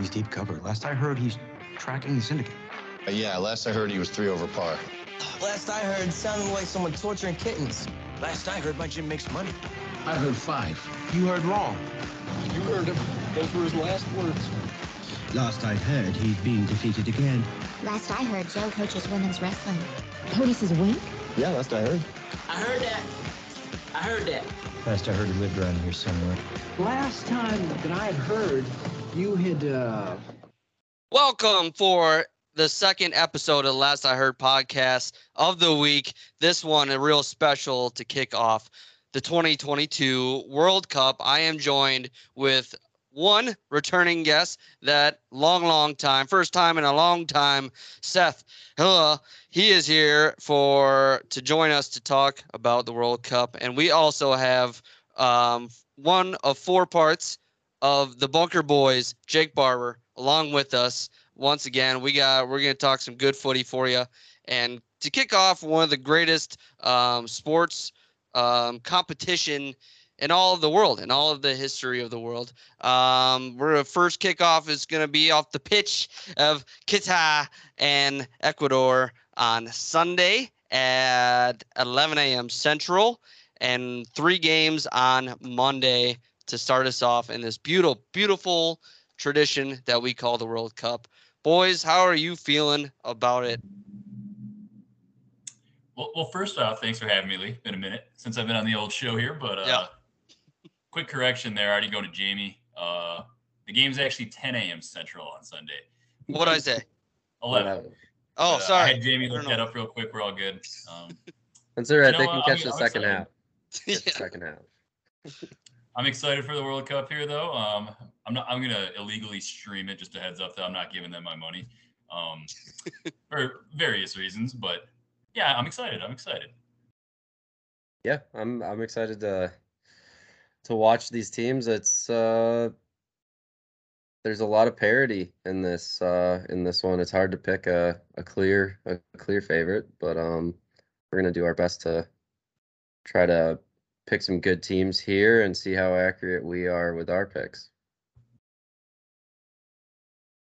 He's deep cover. Last I heard, he's tracking the syndicate. Uh, yeah, last I heard he was three over par. Last I heard, sounded like someone torturing kittens. Last I heard, my gym makes money. I heard five. You heard wrong. You heard him. Those were his last words. Last I heard, he'd been defeated again. Last I heard, Joe coaches women's wrestling. Otis's wink? Yeah, last I heard. I heard that. I heard that. Last I heard he lived around here somewhere. Last time that I had heard, you had, uh... Welcome for the second episode of Last I Heard podcast of the week. This one a real special to kick off the 2022 World Cup. I am joined with one returning guest that long, long time, first time in a long time, Seth. Hello. He is here for to join us to talk about the World Cup. And we also have um, one of four parts of the Bunker Boys, Jake Barber, along with us. Once again, we got we're gonna talk some good footy for you. And to kick off one of the greatest um, sports um, competition in all of the world, in all of the history of the world. Um, we're first kickoff is going to be off the pitch of Qatar and Ecuador on Sunday at 11 a.m. Central, and three games on Monday to start us off in this beautiful, beautiful tradition that we call the World Cup. Boys, how are you feeling about it? Well, well, first off, thanks for having me, Lee. Been a minute since I've been on the old show here, but uh, Yeah. quick correction there. I already go to Jamie. Uh, the game's actually 10 a.m. Central on Sunday. What did I say? 11. Oh, But, uh, I sorry. had Jamie I look that up real quick. We're all good. Um, That's all right. You they know can what? catch I'm- the second excited. half. Yeah. The second half. I'm excited for the World Cup here, though. Um, I'm not. I'm gonna illegally stream it. Just a heads up that I'm not giving them my money, um, for various reasons. But yeah, I'm excited. I'm excited. Yeah, I'm I'm excited to to watch these teams. It's uh there's a lot of parity in this uh in this one. It's hard to pick a, a clear a clear favorite, but um we're gonna do our best to try to pick some good teams here and see how accurate we are with our picks.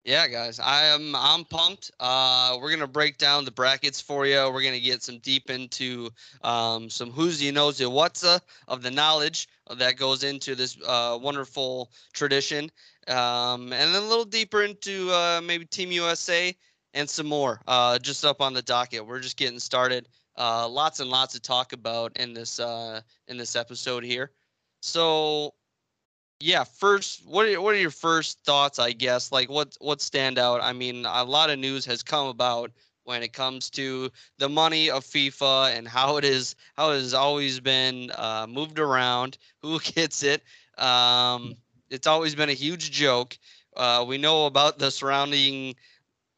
Yeah, guys, I am I'm pumped. Uh, we're gonna break down the brackets for you. We're gonna get some deep into um, some who's you knows you what's of the knowledge that goes into this uh, wonderful tradition, um, and then a little deeper into uh, maybe Team USA and some more. Uh, just up on the docket. We're just getting started. Uh, lots and lots to talk about in this uh, in this episode here. So yeah first what are, what are your first thoughts i guess? Like what what stand out? I mean a lot of news has come about when it comes to the money of fifa and how it is how it has always been uh, moved around who gets it. Um, it's always been a huge joke. Uh, we know about the surrounding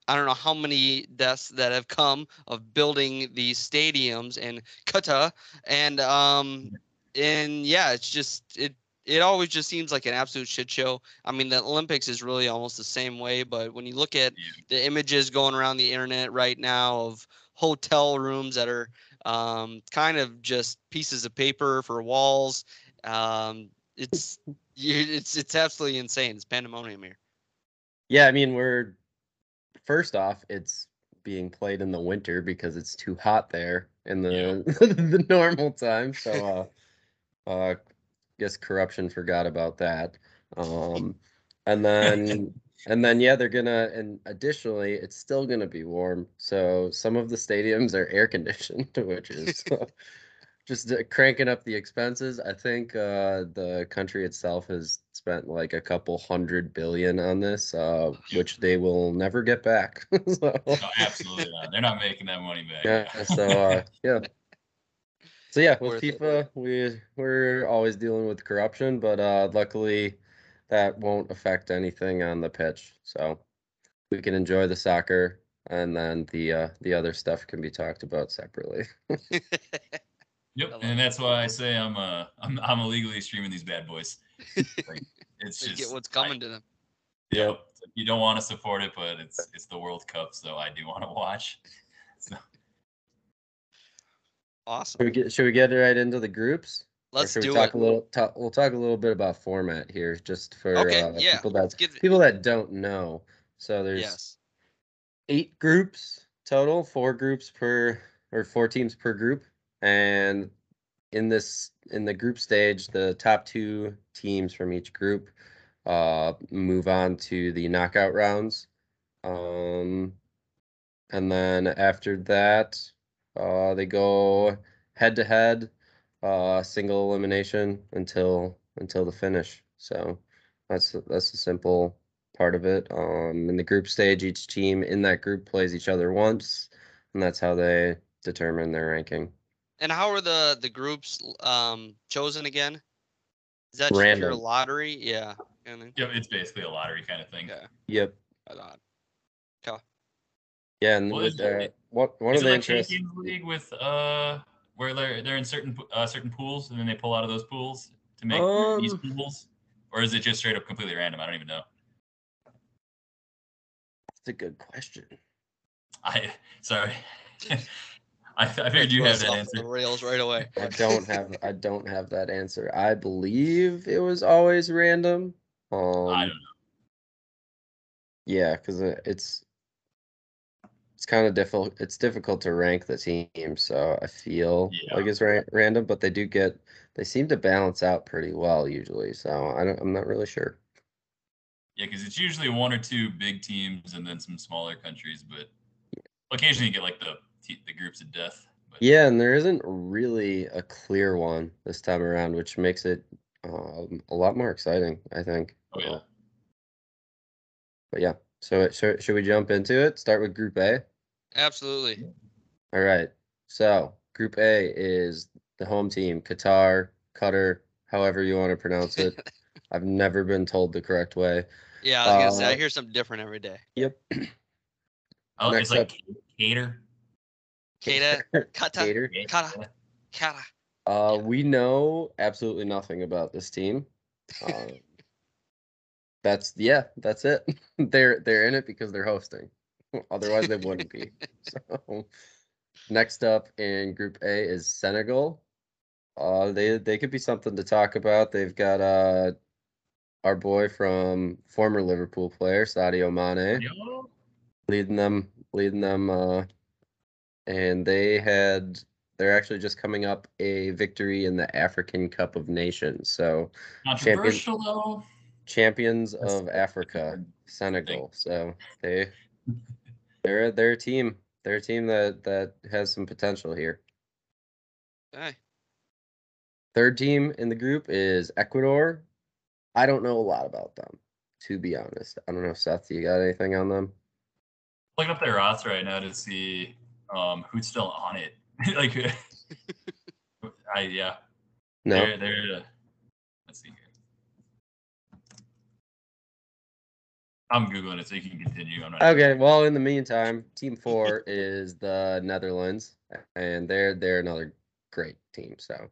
I don't know how many deaths that have come of building these stadiums in Qatar, and um, and yeah, it's just it it always just seems like an absolute shit show. I mean, the Olympics is really almost the same way, but when you look at the images going around the internet right now of hotel rooms that are um, kind of just pieces of paper for walls, um, it's it's it's absolutely insane. It's pandemonium here. Yeah, I mean we're first off, it's being played in the winter because it's too hot there in the the normal time. So uh uh guess corruption forgot about that. Um and then and then yeah, they're gonna and additionally it's still gonna be warm. So some of the stadiums are air conditioned, which is just uh, cranking up the expenses. I think uh, the country itself has spent like a couple hundred billion on this, uh, which they will never get back. so, No, absolutely not. They're not making that money back. yeah. So uh, yeah. So yeah, with Worth it. FIFA, we we're always dealing with corruption, but uh, luckily that won't affect anything on the pitch. So we can enjoy the soccer, and then the uh, the other stuff can be talked about separately. Yep, and that's why I say I'm uh I'm I'm illegally streaming these bad boys. Like, it's just get what's coming to them. Yep. You don't want to support it, but it's it's the World Cup, so I do want to watch. So Awesome. Should we get should we get right into the groups? Let's should we do talk it. a little. Talk, we'll talk a little bit about format here, just for Okay, uh, yeah, people that get- people that don't know. So there's Yes. eight groups total, four groups per or four teams per group, and in this in the group stage, the top two teams from each group uh move on to the knockout rounds. Um and then after that, uh they go head to head, uh single elimination until until the finish. So that's that's a simple part of it. Um, in the group stage, each team in that group plays each other once, and that's how they determine their ranking. And how are the the groups um chosen again? Is that just pure Random. lottery? Yeah. Yeah, it's basically a lottery kind of thing. Yeah. Yep. right on. Yeah, and Well, with is uh, what one Is of it the like interests. Champions League with uh where they're they're in certain uh, certain pools and then they pull out of those pools to make these Um, pools, or is it just straight up completely random? I don't even know. That's a good question. I sorry. I, I figured you have had that answer. The rails right away. I don't have I don't have that answer. I believe it was always random. Um, I don't know. Yeah, because it's it's kind of difficult. It's difficult to rank the team, so I feel like it's ra- random. But they do get they seem to balance out pretty well usually. So I don't. I'm not really sure. Yeah, because it's usually one or two big teams and then some smaller countries, but occasionally you get like the te- the groups of death. But Yeah, and there isn't really a clear one this time around, which makes it um, a lot more exciting. I think. Oh, yeah. Uh, but yeah, so it, should should we jump into it? Start with Group A. Absolutely. All right. So Group A is the home team, Qatar, Qatar, however you want to pronounce it. I've never been told the correct way. Yeah, I was gonna say I Uh, hear something different every day. Yep. oh, next it's like up- cater. Kata, kata, Gator. kata, kata. Uh, Yeah. we know absolutely nothing about this team. Um, that's yeah, that's it. they're they're in it because they're hosting. Otherwise, they wouldn't be. So, next up in Group A is Senegal. Uh, they they could be something to talk about. They've got uh our boy from former Liverpool player Sadio Mane Yo. leading them leading them uh and they had they're actually just coming up a victory in the African Cup of Nations. So Controversial though. champions That's of Africa, different Senegal. So they they're they're a team. They're a team that that has some potential here. Hey, Third team in the group is Ecuador. I don't know a lot about them, to be honest. I don't know, Seth. You got anything on them? Looking up their roster right now to see um, who's still on it. like, I yeah, No. they're they're. Uh, let's see here. I'm googling it so you can continue. I'm not Okay, well, in the meantime, Team Four is the Netherlands, and they're they're another great team. So,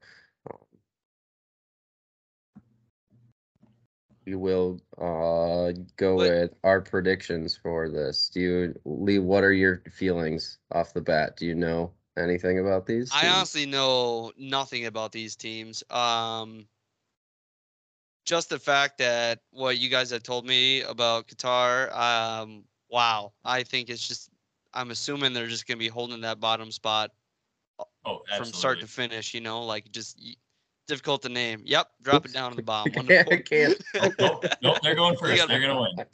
we will uh go But- with our predictions for this. Do you, Lee? What are your feelings off the bat? Do you know anything about these? I teams? honestly know nothing about these teams. Um, just the fact that what you guys have told me about Qatar, um, wow, I think it's just. I'm assuming they're just gonna be holding that bottom spot Oh, from start to finish. You know, like just y- difficult to name. Yep, drop Oops. it down to the bottom. Can't- can't- Oh, nope, nope, they're going first. gotta- They're gonna win.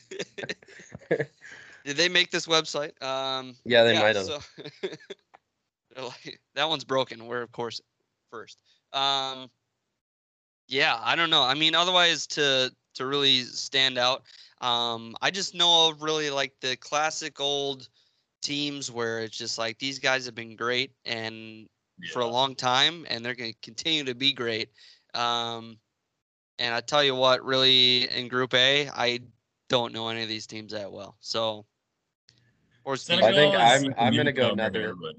Did they make this website? Um, Yeah, they might have. so- like, that one's broken. We're of course first. Um, yeah, I don't know. I mean, otherwise to to really stand out, um, I just know of really like the classic old teams where it's just like these guys have been great and for a long time, and they're going to continue to be great. Um, and I tell you what, really in Group A, I don't know any of these teams that well. So, or Senegal I think I'm- like a I'm gonna go newcomer Nether- here,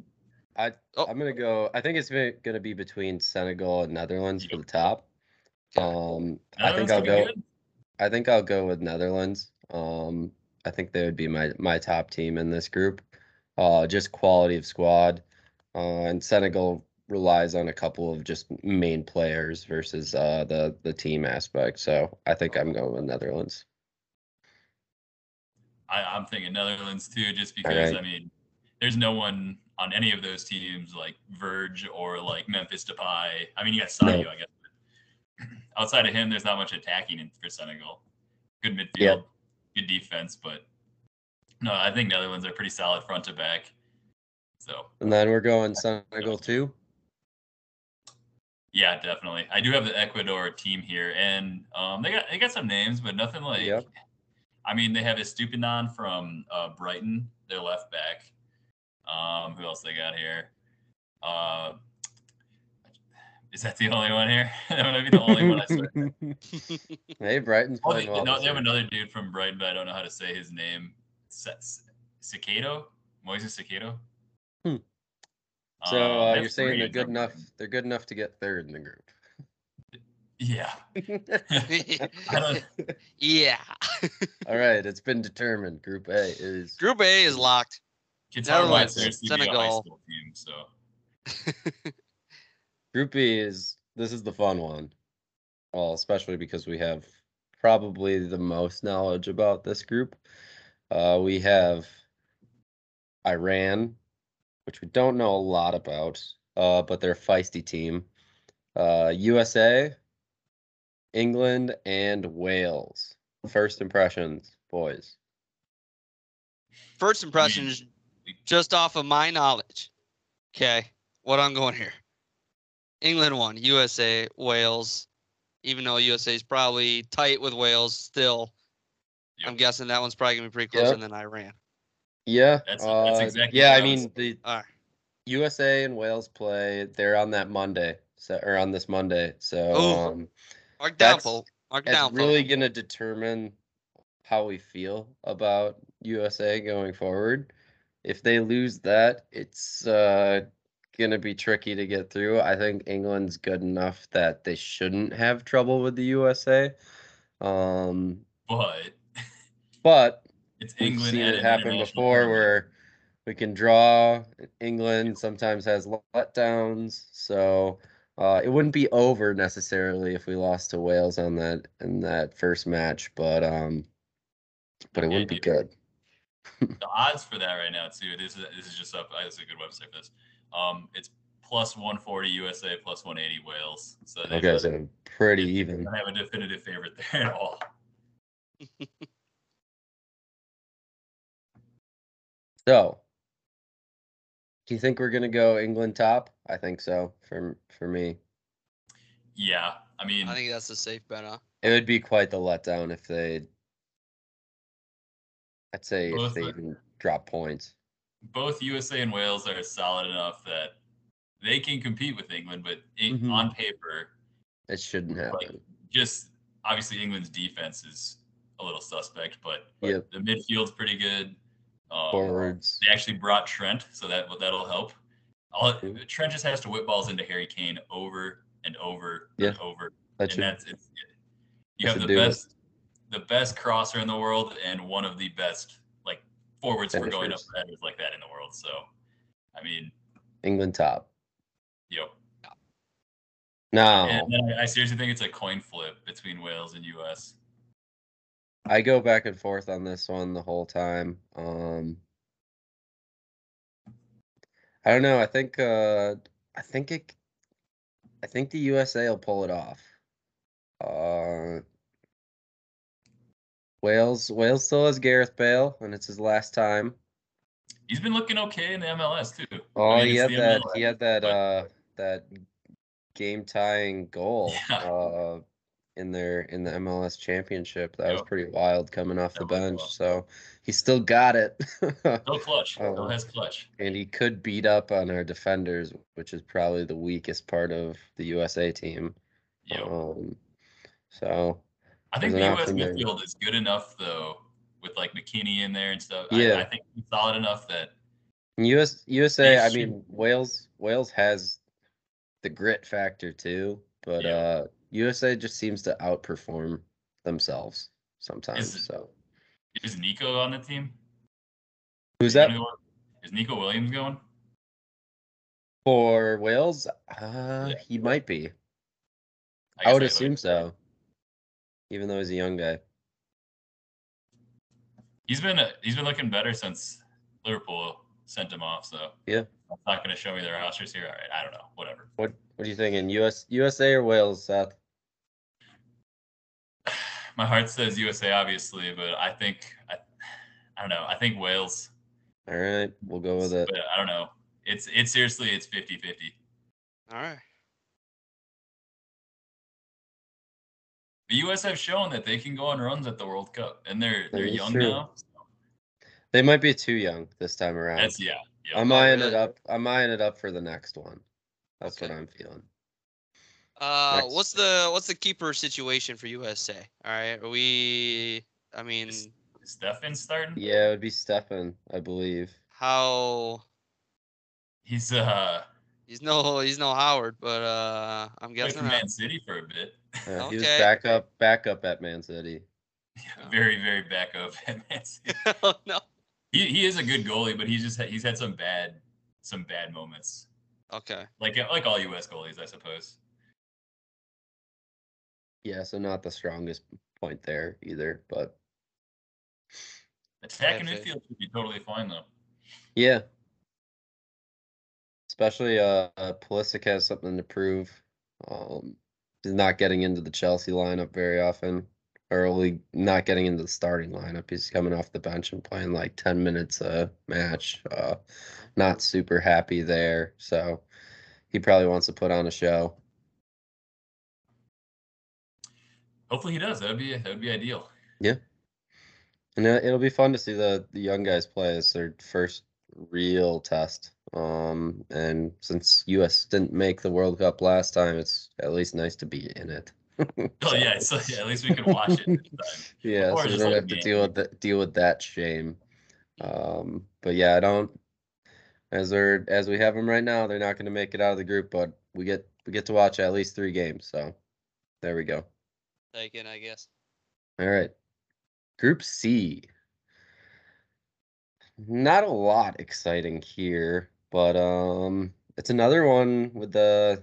I Oh. I'm gonna go. I think it's going to be between Senegal and Netherlands for the top. Um, I think I'll go. good. I think I'll go with Netherlands. Um, I think they would be my my top team in this group. Uh, just quality of squad. Uh, and Senegal relies on a couple of just main players versus uh, the the team aspect. So I think I'm going with Netherlands. I, I'm thinking Netherlands too, just because right. I mean, there's no one on any of those teams like Verge or like Memphis Depay. I mean, you got Sadio, No. I guess. Outside of him, there's not much attacking in, for Senegal. Good midfield, Yeah. good defense, but no, I think Netherlands are pretty solid front to back. So And then we're going Senegal too. yeah, definitely. I do have the Ecuador team here, and um, they got they got some names, but nothing like. Yep. I mean, they have Estupinan from uh, Brighton, their left back. Um, who else they got here? Uh, is that the only one here? that might be the only one I saw. hey, Brighton's Oh, they, well. no, they have another dude from Brighton, but I don't know how to say his name. Cicado? Moises Cicado? Hmm. So Um, uh, you're saying they're good enough. Brighton. They're good enough to get third in the group. Yeah. I don't, yeah. All right, it's been determined. Group A is Group A is locked. Qatar might Netherlands, seriously be a high Senegal. team, so Group B is this is the fun one. Well, especially because we have probably the most knowledge about this group. Uh, we have Iran, which we don't know a lot about, uh, but they're a feisty team. Uh, USA, England, and Wales. First impressions, boys. First impressions, just off of my knowledge. Okay, what I'm going here. England won. USA, Wales. Even though USA is probably tight with Wales, still, I'm guessing that one's probably gonna be pretty close, Yep. and then Iran. Yeah, That's- that's uh, exactly yeah. I I mean, the right. USA and Wales play. They're on that Monday, so or on this Monday. So Ooh. um, Mark That's- Mark it's really gonna determine how we feel about USA going forward. If they lose that, it's uh, gonna be tricky to get through. I think England's good enough that they shouldn't have trouble with the USA. Um, but but it's we've England seen it happen before tournament. where we can draw. England sometimes has letdowns, so uh, it wouldn't be over necessarily if we lost to Wales on that in that first match, but um, but it Yeah, wouldn't be good. the odds for that right now too. This is this is just up. This is a good website for this. Um, it's plus 140 USA, plus 180 Wales. So they Okay, so pretty even. don't have a definitive favorite there at all. So, do you think we're gonna go England top? I think so. For for me, Yeah, I mean, I think that's a safe bet, huh? it would be quite the letdown if they. I'd say if they are- even drop points. both USA and Wales are solid enough that they can compete with England, but in, Mhm. on paper, It shouldn't happen. like happen. just obviously England's defense is a little suspect, but, but Yep. the midfield's pretty good. Um, Forwards. They actually brought Trent, so that that'll help. All. Trent just has to whip balls into Harry Kane over and over Yeah, and over, That and should, that's it's. You that have the do it. best, the best crosser in the world, and one of the best like forwards for going up Finishers. headers like that in the world. So, I mean, England top. yo, Now and I seriously think it's a coin flip between Wales and US. I go back and forth on this one the whole time. Um, I don't know. I think uh, I think it. I think the USA will pull it off. Uh, Wales Wales still has Gareth Bale, and it's his last time. He's been looking okay in the MLS too. Oh, I mean, he had that. MLS, He had that. but- Uh, that game tying goal. Yeah. Uh, in their in the MLS championship. That was pretty wild coming off the That was bench. wild. So he still got it. no clutch. Still Uh, has clutch. and he could beat up on our defenders, which is probably the weakest part of the USA team. Yep. Um, so I think the US midfield is good enough though, with like McKennie in there and stuff. Yeah. I, I think he's solid enough that US USA, I mean Wales Wales has the grit factor too, but Yeah. uh USA just seems to outperform themselves sometimes. it- so is Neco on the team. who's Is that? Is Neco Williams going? For Wales, uh, Yeah. he might be. I, guess would I- assume so. Even though he's a young guy. He's been he's been looking better since Liverpool sent him off. So Yeah. it's not going to show me their rosters here. All right, I don't know. Whatever. What What are you thinking? US USA or Wales, Seth? My heart says USA, obviously, but I think I, I don't know. I think Wales, All right, we'll go with it. but I don't know. It's it's seriously it's 50-50. All right. The US have shown that they can go on runs at the World Cup, and they're That they're young true. now. They might be too young this time around. That's yeah. yeah. I'm eyeing it up. I'm eyeing it up for the next one. That's what I'm feeling. Uh, Next. what's the what's the keeper situation for USA? All right, are we? I mean, Is Steffen starting? Yeah, it would be Steffen, I believe. how? He's uh He's no he's no Howard, but uh, I'm played guessing. for. Man City for a bit. Uh, He was Okay. backup, backup at Man City. very very back up at Man City. oh no. He he is a good goalie, but he's just he's had some bad some bad moments. Okay. Like like all US goalies, I suppose. Yeah, so not the strongest point there either, but Attacking Okay. midfield should be totally fine though. yeah. Especially uh, uh Pulisic has something to prove. Um he's not getting into the Chelsea lineup very often. Or only not getting into the starting lineup. He's coming off the bench and playing like ten minutes a match. Uh not super happy there. So he probably wants to put on a show. Hopefully he does. That would be that would be ideal. Yeah. And it- it'll be fun to see the, the young guys play. as their first real test. Um, and since US didn't make the World Cup last time, it's at least nice to be in it. Oh yeah, so yeah, at least we can watch it. yeah, Before so we don't like have to game. deal with that deal with that shame. Um, but yeah, I don't. As they're as we have them right now, they're not going to make it out of the group, but we get we get to watch at least three games. So there we go. Taken, I guess. All right. Group C. Not a lot exciting here, but um it's another one with the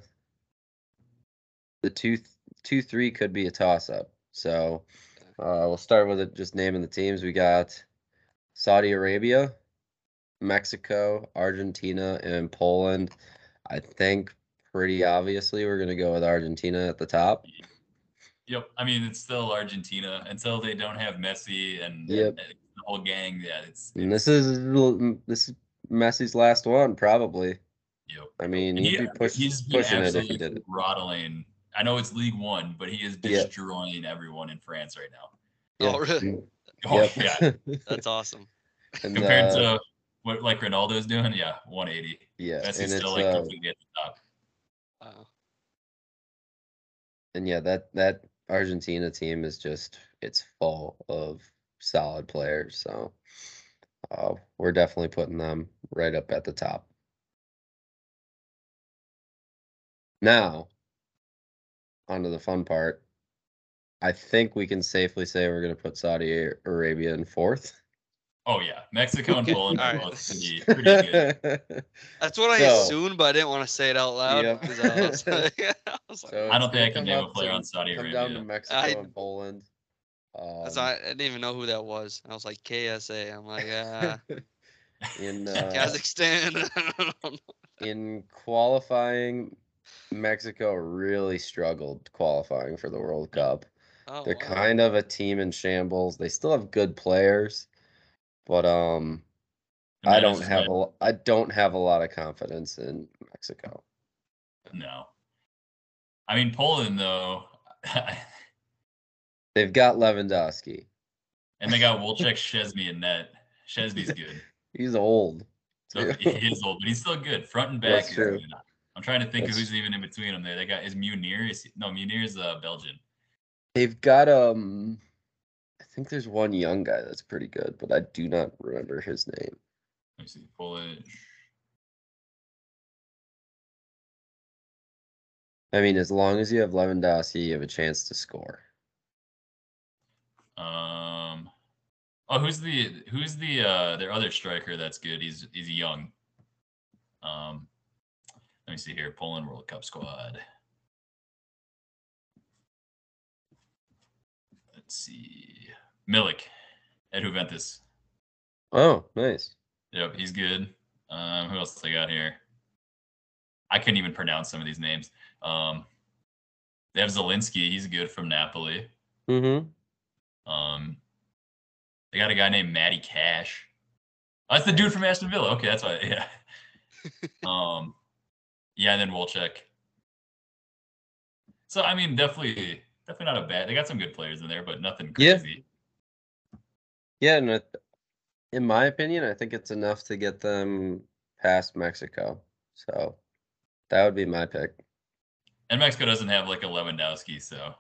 the two two three could be a toss up. So uh we'll start with it just naming the teams. We got Saudi Arabia, Mexico, Argentina, and Poland. I think pretty obviously we're gonna go with Argentina at the top. Yep. I mean, it's still Argentina until they don't have Messi and, Yep. and the whole gang. Yeah, it's, And this is this is Messi's last one, probably. yep. I mean, And he'd he- be push, he's pushing it if he absolutely did it. throttling. I know it's League One, but he is Yeah. destroying everyone in France right now. Oh, really? Oh Yep. yeah. That's awesome. and, Compared uh, to what like Ronaldo's doing, yeah, 180. yeah, Messi's and still like uh, completely at the top. Wow. and yeah, that that Argentina team is just it's full of solid players. So uh, we're definitely putting them right up at the top. Now, on to the fun part. I think we can safely say we're going to put Saudi Arabia in fourth. Oh yeah, Mexico and Poland are Alright. both pretty, pretty good. That's what I So- assumed, but I didn't want to say it out loud. Yep. 'cause I was like, I was like, So I don't think I can come name a player to- on Saudi come down to Mexico I- and Poland. that's Um, not- I didn't even know who that was. I was like KSA. I'm like, uh, in uh, Kazakhstan. I don't know. in qualifying, Mexico really struggled qualifying for the World Cup. Oh, They're wow. kind of a team in shambles. They still have good players, but um, I don't have my- a don't have a lot of confidence in Mexico. No. I mean Poland though, They've got Lewandowski. and they got Wolchek, Szczęsny, and net. Szczęsny's good. He's old. So he is old, but he's still good. Front and back. That's true. good. I'm trying to think of who's even in between them there. They got is Meunier. Is no Meunier is uh, Belgian. They've got um, I think there's one young guy that's pretty good, but I do not remember his name. Let me see. Polish. I mean, as long as you have Lewandowski, you have a chance to score. Um. Oh, who's the who's the uh their other striker that's good? He's he's young. Um, Let me see here. Poland World Cup squad. Let's see. Milik at Juventus. Oh, nice. Yep, he's good. Um, who else they got here? I couldn't even pronounce some of these names. Um, they have Zieliński. He's good from Napoli. Mm-hmm. Um, they got a guy named Matty Cash. Oh, that's the dude from Aston Villa. Okay, that's why. Yeah. um, yeah, and then Wolchek. So I mean, definitely, definitely not a bad. They got some good players in there, but nothing crazy. Yeah, and it, in my opinion, I think it's enough to get them past Mexico. So that would be my pick. And Mexico doesn't have like a Lewandowski, so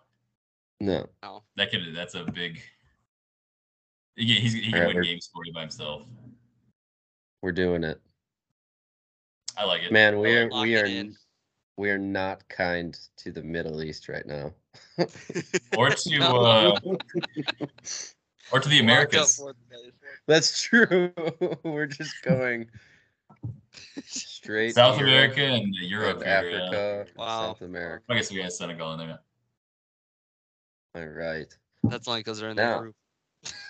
No. that could that's a big. Yeah, he's, he can Alright, win games for you by himself. We're doing it. I like it. Man, We are we are in. we are not kind to the Middle East right now. or to No. uh, or to the Americas. That's true. We're just going straight South Europe America and Europe. and here, yeah. Africa, Wow. South America. I guess we got Senegal in there. All right. That's only because they're in the group.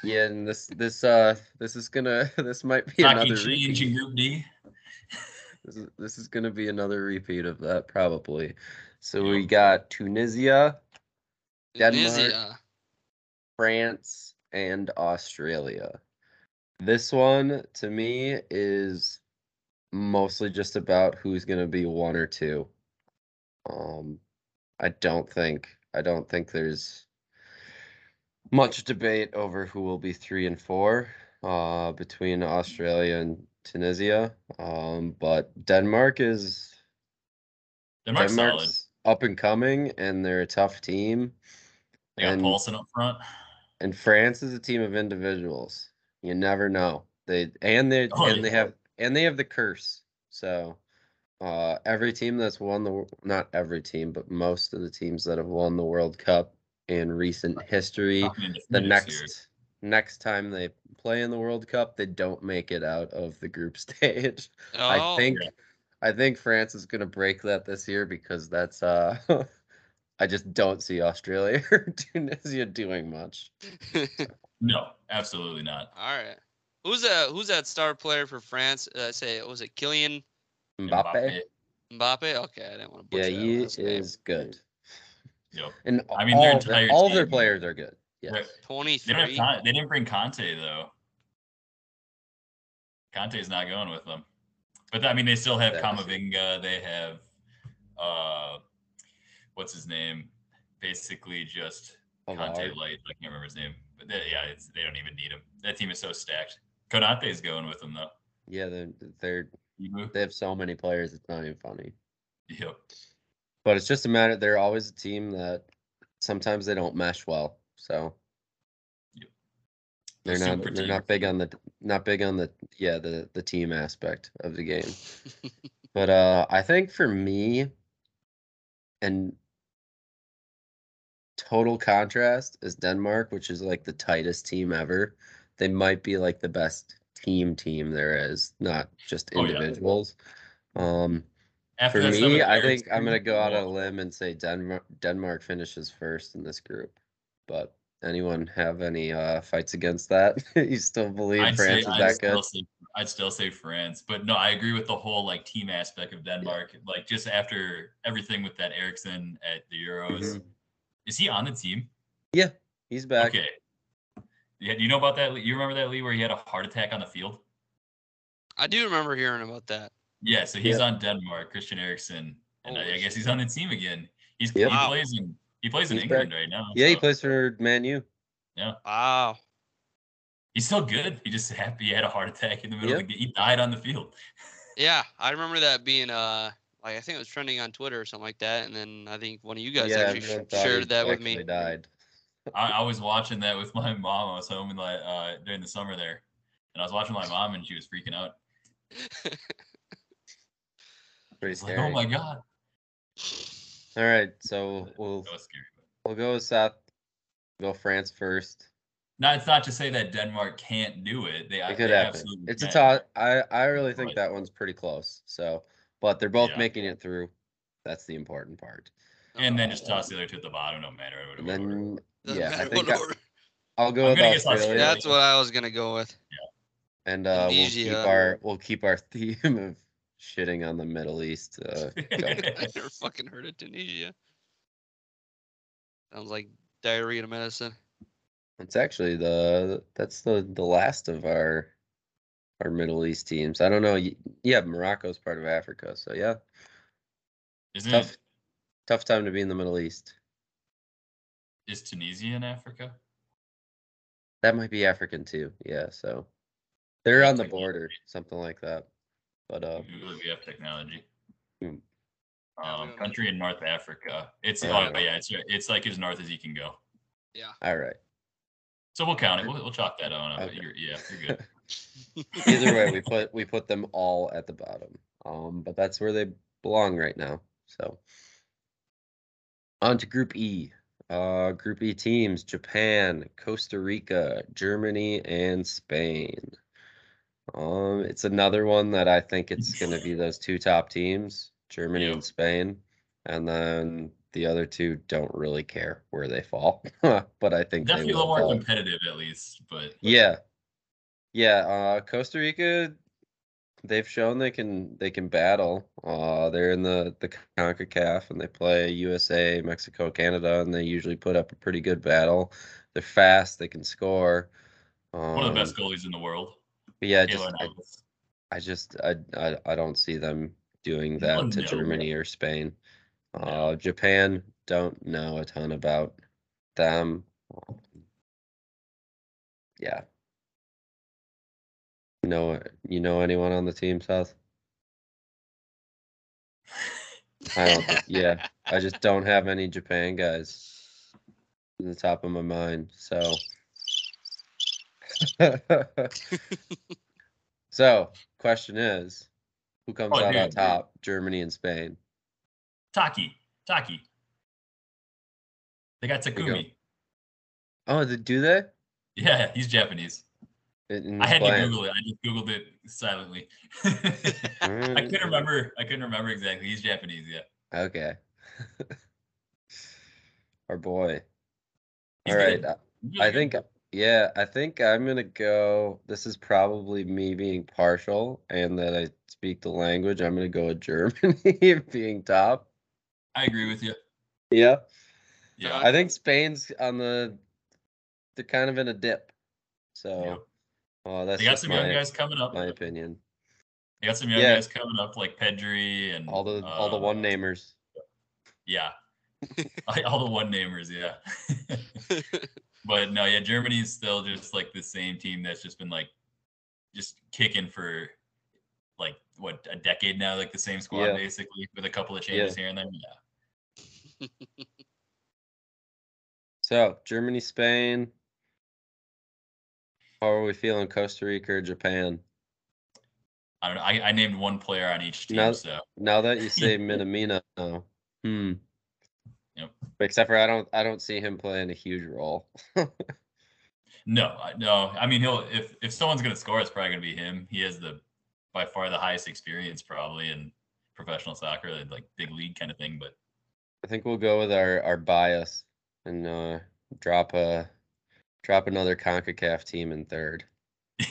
Yeah, and this this uh this is gonna this might be Taki another change in. Group D. This is this is gonna be another repeat of that probably. So we got Tunisia, Denmark. Tunisia. France, and Australia. This one to me is mostly just about who's going to be one or two. Um I don't think I don't think there's much debate over who will be 3 and 4 uh between Australia and Tunisia. Um but Denmark is Denmark's solid. Up and coming and they're a tough team. They got and- Poulsen up front. And France is a team of individuals. You never know. They and they Oh, and they have and they have the curse. So uh every team that's won the not every team, but most of the teams that have won the World Cup in recent history, Talking in the definitives here. next next time they play in the World Cup, they don't make it out of the group stage. I Oh, think Yeah. I think France is gonna break that this year because that's uh I just don't see Australia or Tunisia doing much. No, absolutely not. All right. Who's that? Who's that star player for France? Uh, say, was it Kylian Mbappe. Mbappe? Okay, I didn't want to Yeah, butcher that he last name. is good. Yep. And I mean, all, their of their, entire all of their players are good. Yes. Right. They, 23. Con- they didn't bring Kanté though. Kanté's not going with them. But I mean, they still have Camavinga. They have, uh, what's his name? Basically, just Kanté light. I can't remember his name. But they, yeah, it's, they don't even need him. That team is so stacked. Konate's going with them though. Yeah, they're they're Ibu. they have so many players. It's not even funny. Yep. But it's just a matter. They're always a team that sometimes they don't mesh well. So Yep. they're The not super they're team. not big on the not big on the yeah the the team aspect of the game. But uh I think for me and total contrast is Denmark, which is like the tightest team ever. They might be like the best team team there is, not just Oh, yeah. individuals. Um After for me, I think I'm gonna go out on a limb and say Denmark Denmark finishes first in this group. But anyone have any uh fights against that? you still believe I'd France say, is I'd that good? Say, I'd still say France, but no, I agree with the whole like team aspect of Denmark. Like just after everything with that Eriksen at the Euros, Mhm. Is he on the team? Yeah, he's back. Okay. Yeah, do you know about that? You remember that Lee where he had a heart attack on the field? I do remember hearing about that. Yeah, so he's Yeah. on Denmark, Christian Eriksen, and I, I guess he's on the team again. He's Yep. he Wow. plays in he plays in England back. right now. Yeah, he so plays for Man U. Yeah. Wow. He's still good. He just happy he had a heart attack in the middle Yep. of the game. He died on the field. Yeah, I remember that being uh like I think it was trending on Twitter or something like that, and then I think one of you guys yeah, actually sh- shared that with me. actually Died. I, I was watching that with my mom. I was home in like uh, during the summer there, and I was watching my mom, and she was freaking out. Pretty It's like, oh my god, All right, so we'll that was scary. we'll go with South. Go France first. No, it's not to say that Denmark can't do it. They, It they could happen. absolutely It's a can. toss. I I really think Right. that one's pretty close. So but they're both Yeah. making it through. That's the important part. And then just toss the other two at the bottom, no matter what And order. then Doesn't yeah, I think I, I'll go I'm with Australia, Australia. That's what I was gonna go with. Yeah. and uh, we'll keep our we'll keep our theme of shitting on the Middle East. Uh. I never fucking heard of Tunisia. Sounds like diarrhea medicine. It's actually the that's the the last of our our Middle East teams. I don't know. y- Yeah, Morocco's part of Africa, so yeah, Isn't tough it? tough time to be in the Middle East. Is Tunisia in Africa? That might be African too. Yeah, so they're on the border, something like that. But uh, Google it, we have technology. Hmm. Um, country in North Africa. It's Yeah. oh, yeah, it's it's like as north as you can go. Yeah. All right. So we'll count it. We'll, we'll chalk that on. Okay. You're, yeah, you're good. Either way, we put we put them all at the bottom. Um, but that's where they belong right now. So on to Group E. Uh, Group E teams: Japan, Costa Rica, Germany, and Spain. Um, it's another one that I think it's going to be those two top teams, Germany and Spain, and then the other two don't really care where they fall. but I think they Definitely a little more competitive at least, but Yeah. Yeah, uh Costa Rica they've shown they can they can battle. Uh they're in the the CONCACAF and they play USA, Mexico, Canada and they usually put up a pretty good battle. They're fast, they can score. Um, one of the best goalies in the world. but yeah, just I, I just I, I I don't see them doing Oh, that to no. Germany or Spain. Uh Japan don't know a ton about them. Um, Yeah. You know uh, you know anyone on the team, South? I don't think, yeah. I just don't have any Japan guys in the top of my mind. So So question is who comes Oh, out on dude. top? Germany and Spain. Taki. Taki. They got we go. Takumi. Oh, do they? Yeah, he's Japanese. I had Spain. to Google it. I just Googled it silently. I couldn't remember. I couldn't remember exactly. He's Japanese, yeah. Okay. Our boy. He's All right. good. uh, I think good. yeah, I think I'm gonna go. This is probably me being partial and that I speak the language. I'm gonna go with Germany being top. I agree with you. Yeah. Yeah. I think Spain's on the they're kind of in a dip. So Uh, that's They got some my, young guys coming up. my opinion. They got some young Yeah. guys coming up like Pedri and All the all the uh, one namers. Yeah. all the one namers, yeah. but no, yeah, Germany's still just like the same team that's just been like just kicking for like what a decade now, like the same squad Yeah. basically, with a couple of changes here and there. Yeah. So Germany, Spain. How are we feeling? Costa Rica or Japan? I don't know. I, I named one player on each team, Now- so Now that you say Minamino, hmm. Yep. Except for I don't I don't see him playing a huge role. no, I- no. I mean, he'll if if someone's gonna score, it's probably gonna be him. He has the by far the highest experience probably in professional soccer, like big league kind of thing. But I think we'll go with our our bias and uh, drop a drop another Concacaf team in third.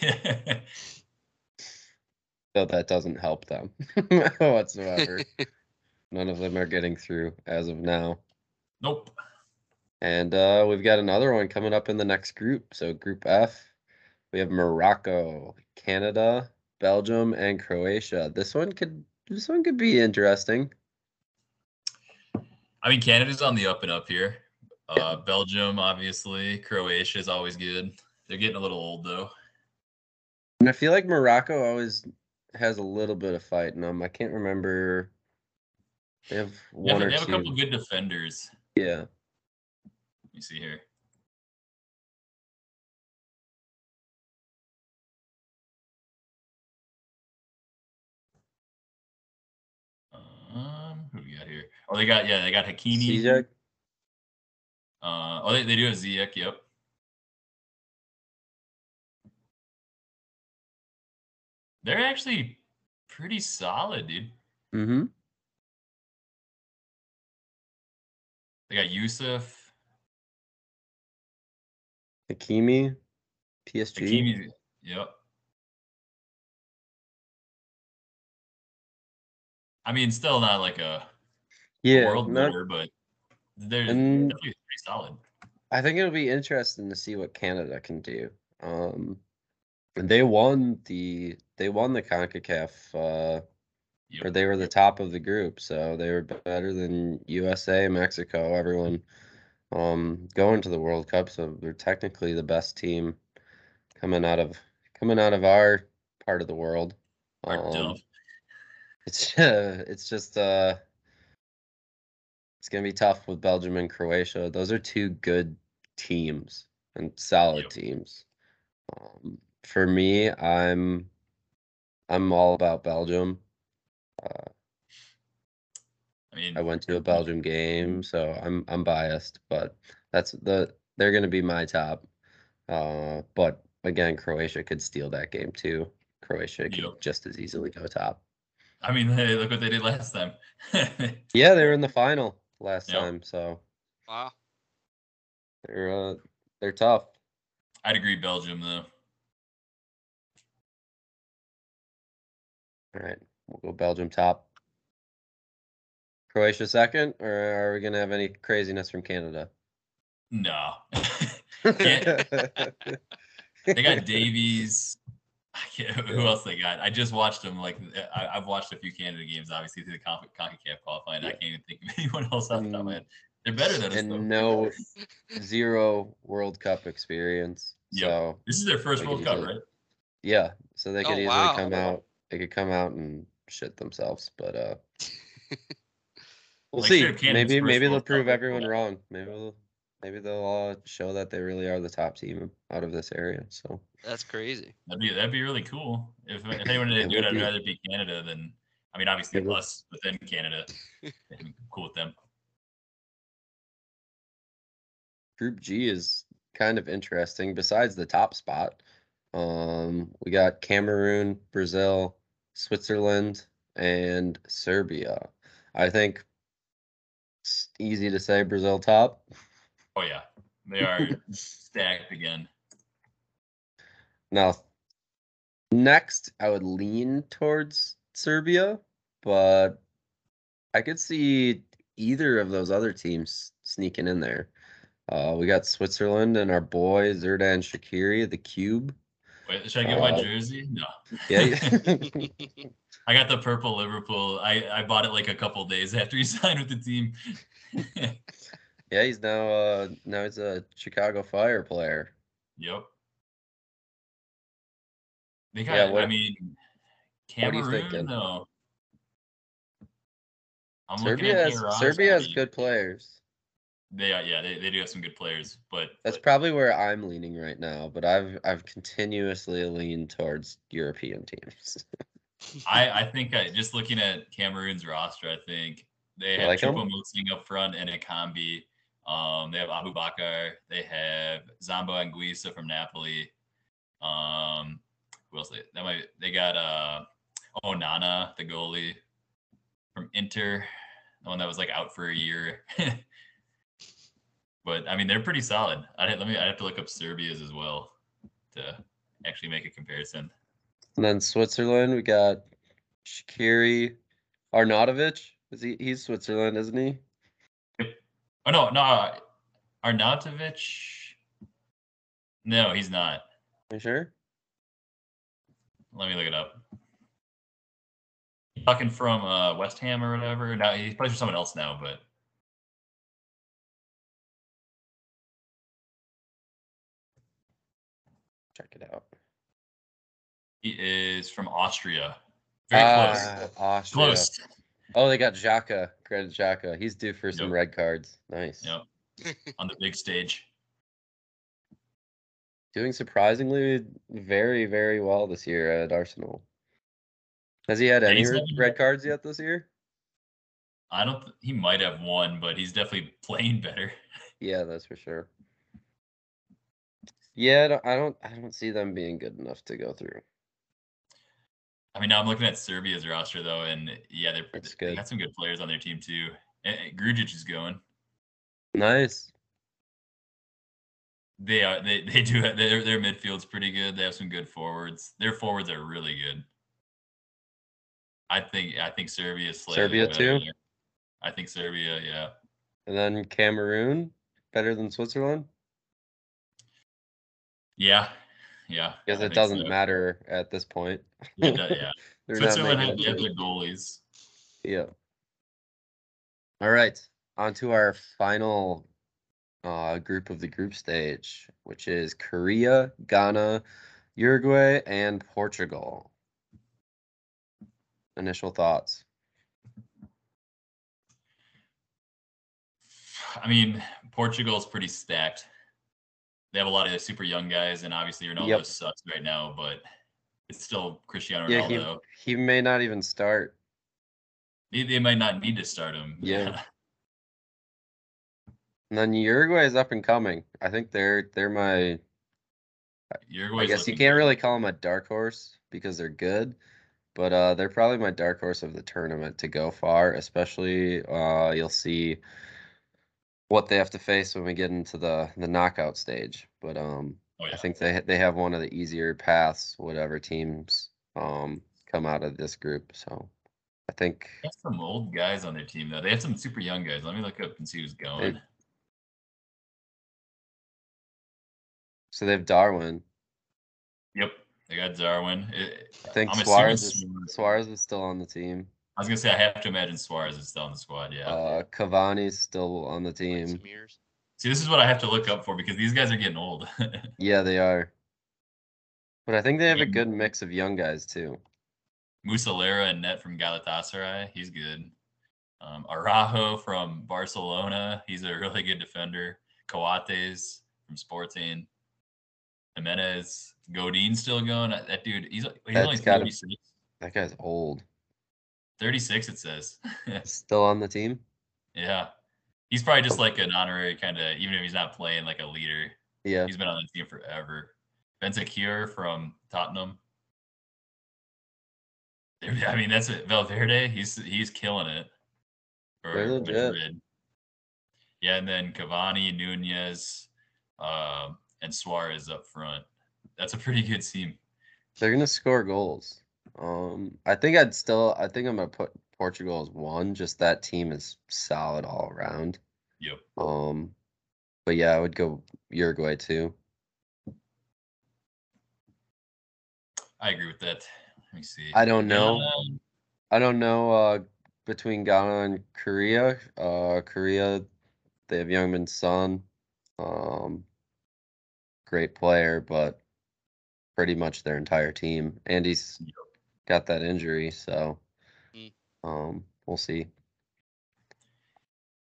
So that doesn't help them whatsoever. None of them are getting through as of now. nope. And uh, we've got another one coming up in the next group. So Group F, we have Morocco, Canada, Belgium, and Croatia. This one could this one could be interesting. I mean, Canada's on the up and up here. Uh, Belgium, obviously. Croatia is always good. They're getting a little old though. And I feel like Morocco always has a little bit of fight in them. I can't remember. They have Yeah, one but or they have a couple good defenders. Yeah. Let me see here. Um, who do we got here? Oh, they got yeah, they got Hakimi. Ziyech? Uh, oh, they, they do have Ziyech. Yep. They're actually pretty solid, dude. Mm-hmm. They got Yusuf. Hakimi, PSG. Hakimi. Yep. I mean, still not like a, yeah, world not- beater, but they're And- pretty solid. I think it'll be interesting to see what Canada can do. Um, and they won the they won the Concacaf, uh, Yep. or they were the top of the group, so they were better than USA, Mexico, everyone, um, going to the World Cup. So they're technically the best team coming out of coming out of our part of the world. Um, it's uh, it's just uh it's gonna be tough with Belgium and Croatia. Those are two good teams and solid Yep. teams. Um, for me, I'm I'm all about Belgium. Uh, I mean, I went to a Belgium game, so I'm I'm biased, but that's the they're gonna be my top. Uh, but again, Croatia could steal that game too. Croatia could Yep. just as easily go top. I mean, hey, look what they did last time. Yeah, they were in the final last Yep. time, so Wow. they're uh, they're tough. I'd agree, Belgium though. All right, we'll go Belgium top. Croatia second, or are we gonna have any craziness from Canada? No, they got Davies. I who Yeah. else they got? I just watched them. Like I, I've watched a few Canada games, obviously through the Conca- Concacaf qualifying. I can't even think of anyone else off the top of my head. They're better than us though. and no zero World Cup experience. Yep. So This is their first World Cup, said. right? yeah, so they could Oh, easily wow. come out. They could come out and shit themselves, but uh, we'll Like, see. Maybe maybe they'll prove everyone wrong. Maybe they'll maybe they'll uh, show that they really are the top team out of this area. So That's crazy. That'd be that'd be really cool. If if anyone did It do it, I'd be. rather be Canada than. I mean, obviously It would. us within Canada. Cool with them. Group G is kind of interesting. Besides the top spot, um, we got Cameroon, Brazil, Switzerland, and Serbia. I think it's easy to say Brazil top. Oh yeah, they are stacked again. Now, next, I would lean towards Serbia, but I could see either of those other teams sneaking in there. Uh, we got Switzerland and our boy Xherdan Shaqiri, the Cube. Wait, should I get my Uh, jersey? No. Yeah. I got the purple Liverpool. I I bought it like a couple days after he signed with the team. yeah, he's now uh now he's a Chicago Fire player. Yep. They got. Yeah, I what- mean, are you Cameroon though. I'm looking Serbia at has roster. Serbia has good players. They are, yeah, they, they do have some good players, but That's but probably where I'm leaning right now, but I've I've continuously leaned towards European teams. I I think I, just looking at Cameroon's roster, I think they You have like? Choupo-Moting up front and Ekambi. Um, they have Aboubakar. They have Zambo Anguissa from Napoli. Um, who else? They, that might they got uh Onana, the goalie from Inter, the one that was like out for a year. but I mean, they're pretty solid. I let me. I have to look up Serbia's as well to actually make a comparison. And then Switzerland, we got Shaqiri Arnautovic. Is he he's Switzerland, isn't he? Oh no, no, uh, Arnautovic. No, he's not. Are you sure? Let me look it up. Talking from uh, West Ham or whatever. Now he plays for someone else now, but Check it out. he is from Austria. Very close. Ah, Austria. Close. Oh, they got Xhaka, Granit Xhaka. He's due for some Yep. red cards. Nice. Yep. On the big stage. Doing surprisingly very, very well this year at Arsenal. Has he had Yeah, any red, red cards yet this year? I don't. th- he might have one, but he's definitely playing better. Yeah, that's for sure. Yeah, I don't, I don't, I don't see them being good enough to go through. I mean, now I'm looking at Serbia's roster though, and yeah, they're they got some good players on their team too. And, and Grujic is going. Nice. They are they they do their their midfield's pretty good. They have some good forwards. Their forwards are really good. I think I think Serbia Serbia too? there. I think Serbia, yeah. And then Cameroon, better than Switzerland? Yeah. Yeah. Because it doesn't so. matter at this point. Yeah, yeah. Switzerland had it they had to- their goalies. Yeah. All right. On to our final uh, group of the group stage, which is Korea, Ghana, Uruguay, and Portugal. Initial thoughts. I mean, Portugal's pretty stacked. They have a lot of super young guys, and obviously Ronaldo Yep. sucks right now, but it's still Cristiano Yeah, Ronaldo. he, he may not even start. They, they might not need to start him. Yeah. And then Uruguay is up and coming. I think they're they're my I guess you can't good. really call them a dark horse because they're good, but uh, they're probably my dark horse of the tournament to go far. Especially, uh, you'll see what they have to face when we get into the the knockout stage. But um, Oh, yeah. I think they they have one of the easier paths. Whatever teams um come out of this group, so I think They have some old guys on their team though. They have some super young guys. Let me look up and see who's going. so. They have Darwin. Yep, they got Darwin. It- I think I'm Suarez is, Suarez is still on the team. I was gonna say I have to imagine Suarez is still on the squad. Yeah. Uh, Cavani's still on the team. see, this is what I have to look up for because these guys are getting old. Yeah, they are. But I think they have a good mix of young guys too. Muslera and net from Galatasaray. He's good. Um, Araujo from Barcelona. He's a really good defender. Coates from Sporting. Giménez. Godin still going. That that dude, he's, he's That's only gotta- 36. That guy's old. 36, it says. Still on the team? yeah. He's probably just like an honorary kind of, even if he's not playing like a leader. Yeah. He's been on the team forever. Bentancur from Tottenham. I mean, that's it. Valverde, he's he's killing it. Madrid. Yeah, and then Cavani, Nunez, um, and Suarez up front. That's a pretty good team. They're gonna score goals. Um, I think I'd still. I think I'm gonna put Portugal as one. Just that team is solid all around. Yep. Um, but yeah, I would go Uruguay too. I agree with that. Let me see. I don't know. Ghana, I don't know. Uh, between Ghana and Korea, uh, Korea, they have Heung-min Son. Um, great player, but pretty much their entire team. And he's Yep. Got that injury, so Mm. um, we'll see.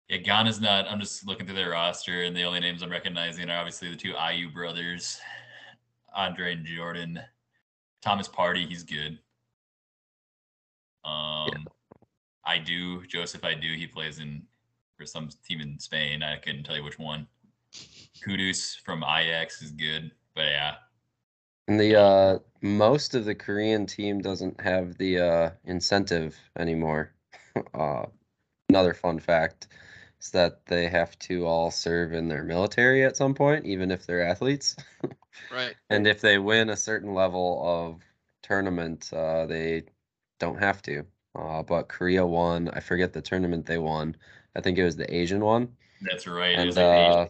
Yeah, Ghana's not. I'm just looking through their roster, and the only names I'm recognizing are obviously the two Ayew brothers, Andre and Jordan. Thomas Partey, he's good. Um, I do Joseph. I do. He plays in for some team in Spain. I couldn't tell you which one. Kudus from Ajax is good, but yeah, And the uh, most of the Korean team doesn't have the uh, incentive anymore. uh, another fun fact is that they have to all serve in their military at some point, even if they're athletes. Right. And if they win a certain level of tournament, uh, they don't have to. Uh, but Korea won. I forget the tournament they won. I think it was the Asian one. that's right. It And was like uh,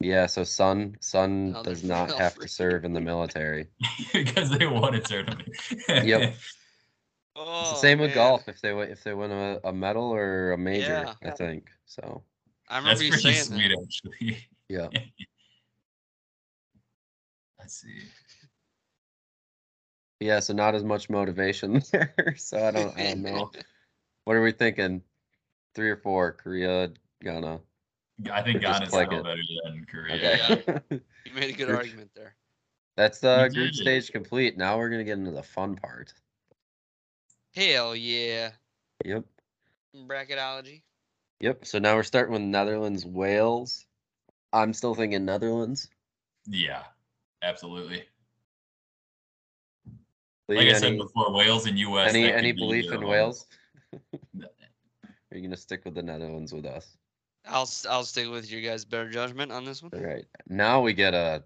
yeah, so Sun Sun Now does not all have to serve in the military. because they won a tournament. Yep. Oh, It's the oh, same with golf. If they wi- if they win a, a medal or a major, Yeah. I think so. I That's remember you pretty saying sweet, that. actually. Yeah. Let's see. Yeah, so not as much motivation there. So I don't I don't know. What are we thinking? Three or four? Korea, Ghana. I think Just Ghana's click still it. better than Korea. Okay. You made a good argument there. That's the You group stage complete. Now we're gonna get into the fun part. Hell yeah. Yep. Bracketology. Yep. So now we're starting with Netherlands, Wales. I'm still thinking Netherlands. Yeah, absolutely. Lee, Like I said before, Wales and U.S. any any belief either in. Wales? Are you gonna stick with the Netherlands with us? I'll s- I'll stick with your guys' better judgment on this one. All right. Now we get a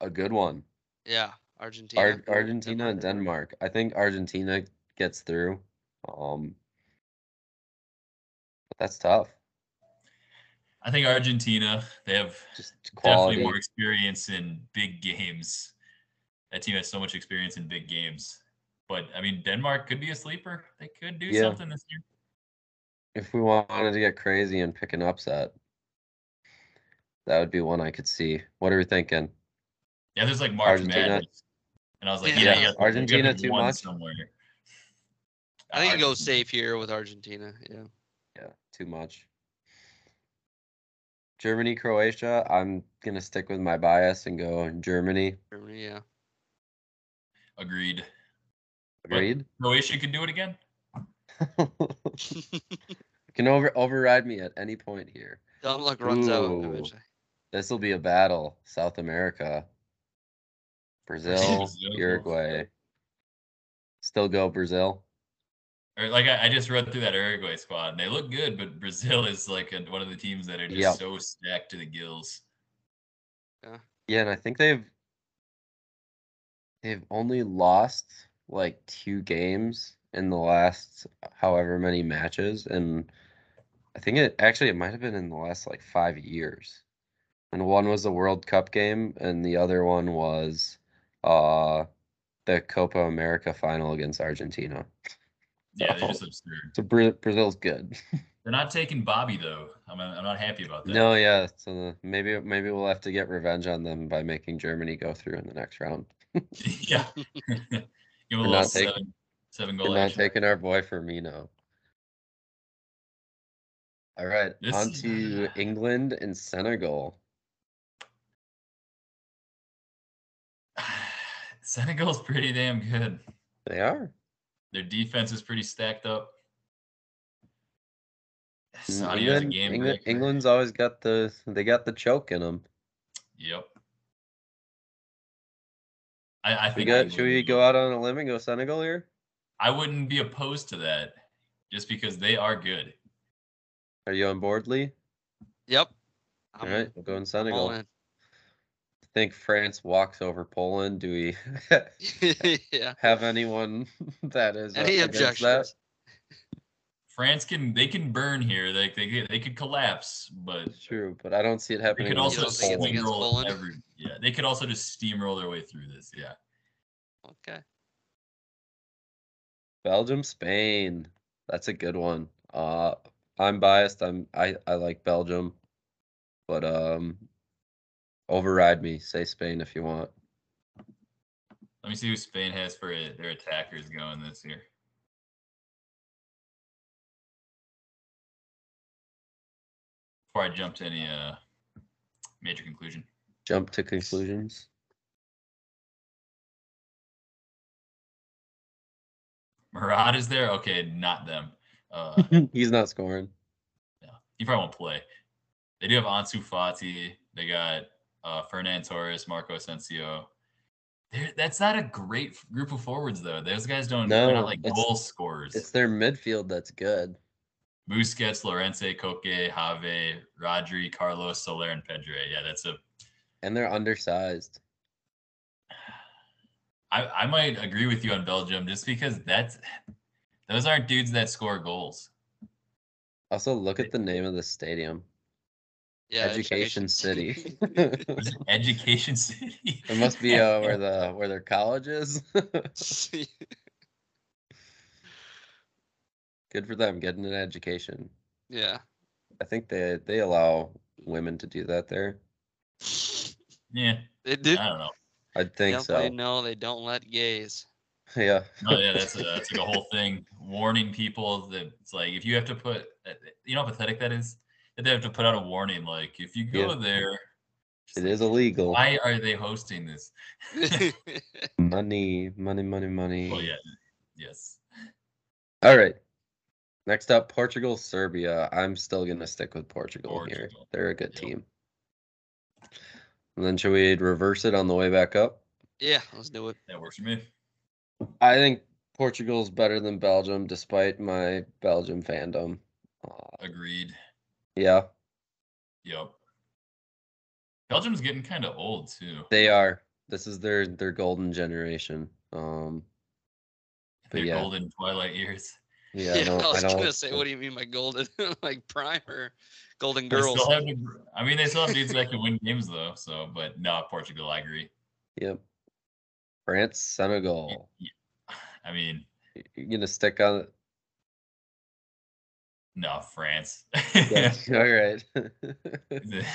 a good one. Yeah, Argentina. Ar- Argentina and Denmark. I think Argentina gets through. Um, but that's tough. I think Argentina. They have Just definitely more experience in big games. That team has so much experience in big games. But I mean, Denmark could be a sleeper. They could do Yeah. something this year. If we wanted to get crazy and pick an upset, that would be one I could see. What are we thinking? Yeah, there's like March Argentina. Madness, and I was like, Yeah. yeah, Yeah. you got- you Argentina too one much? somewhere. I think you go safe here with Argentina. Yeah. Yeah, too much. Germany, Croatia. I'm gonna stick with my bias and go Germany. Germany, yeah. Agreed. Agreed. Croatia could do it again. can over override me at any point here. Dumb luck runs out eventually. This will be a battle. South America, Brazil, Brazil. Uruguay. Still go Brazil. Or like I, I just read through that Uruguay squad, and they look good, but Brazil is like a, one of the teams that are just Yep. so stacked to the gills. Yeah, and I think they've they've only lost like two games in the last however many matches, and I think it actually it might have been in the last like five years. And one was the World Cup game, and the other one was uh the Copa America final against Argentina. Yeah, they're just absurd. So Bra- Brazil's good. They're not taking Bobby though. I'm I'm not happy about that. No, yeah. So maybe maybe we'll have to get revenge on them by making Germany go through in the next round. yeah. Give a little not seven, taking- We're goal not action. taking our boy Firmino. All right, This- on to England and Senegal. Senegal's pretty damn good. They are. Their defense is pretty stacked up. Mm, Saudi a England, game England. England's always got the they got the choke in them. Yep. I, I We think got. Should we go out on a limb and go Senegal here? I wouldn't be opposed to that, just because they are good. Are you on board, Lee? Yep. All I'm right, we'll go in all Senegal. in. think France walks over Poland. Do we yeah. have anyone that is Any against objections? France can they can burn here. They they could- they could collapse, but It's true, but I don't see it happening. they happening. could also don't think it's against steamroll Poland? every. Yeah, they could also just steamroll their way through this. Yeah. Okay. Belgium, Spain. That's a good one. Uh, I'm biased. I'm I I like Belgium, but um, override me. Say Spain if you want. Let me see who Spain has for it, their attackers going this year. Before I jump to any uh, major conclusion. Jump to conclusions. Morata is there? Okay, not them. Uh, He's not scoring. yeah, he probably won't play. They do have Ansu Fati. They got uh, Ferran Torres, Marco Asensio. They're, that's not a great group of forwards, though. Those guys don't. No, they're not like goal scorers. It's their midfield that's good. Busquets, Llorente, Koke, Have, Rodri, Carlos, Soler, and Pedri. Yeah, that's a. And they're undersized. I, I might agree with you on Belgium just because that's those aren't dudes that score goals. Also, look at the name of the stadium. Yeah. Education City. Is Education City. it must be uh, where the where their college is. Good for them getting an education. yeah. I think they they allow women to do that there. yeah, They do. I don't know. I think Definitely so. no, they don't let gays. Yeah. No, yeah, that's a, that's like a whole thing. Warning people that it's like if you have to put, uh, you know, how pathetic that is. That they have to put out a warning, like if you go Yeah. there, just It like, is illegal. Why are they hosting this? Money, money, money, money. Oh yeah, yes. All right. Next up, Portugal, Serbia. I'm still gonna stick with Portugal, here. They're a good Yep. team. And then should we reverse it on the way back up? yeah, let's do it. That works for me. I think Portugal's better than Belgium, despite my Belgium fandom. Uh, Agreed. yeah, Yep. Belgium's getting kind of old too. they are. This is their their golden generation. Um, Their yeah. golden twilight years. Yeah, Yeah, I. I was I don't gonna say, what do you mean by golden? like prime or golden They girls? still have I mean, they still have dudes that can win games though. So, but no, Portugal. I agree. Yep. France, Senegal. I mean, Y- You gonna stick on no, France. Yeah. All right.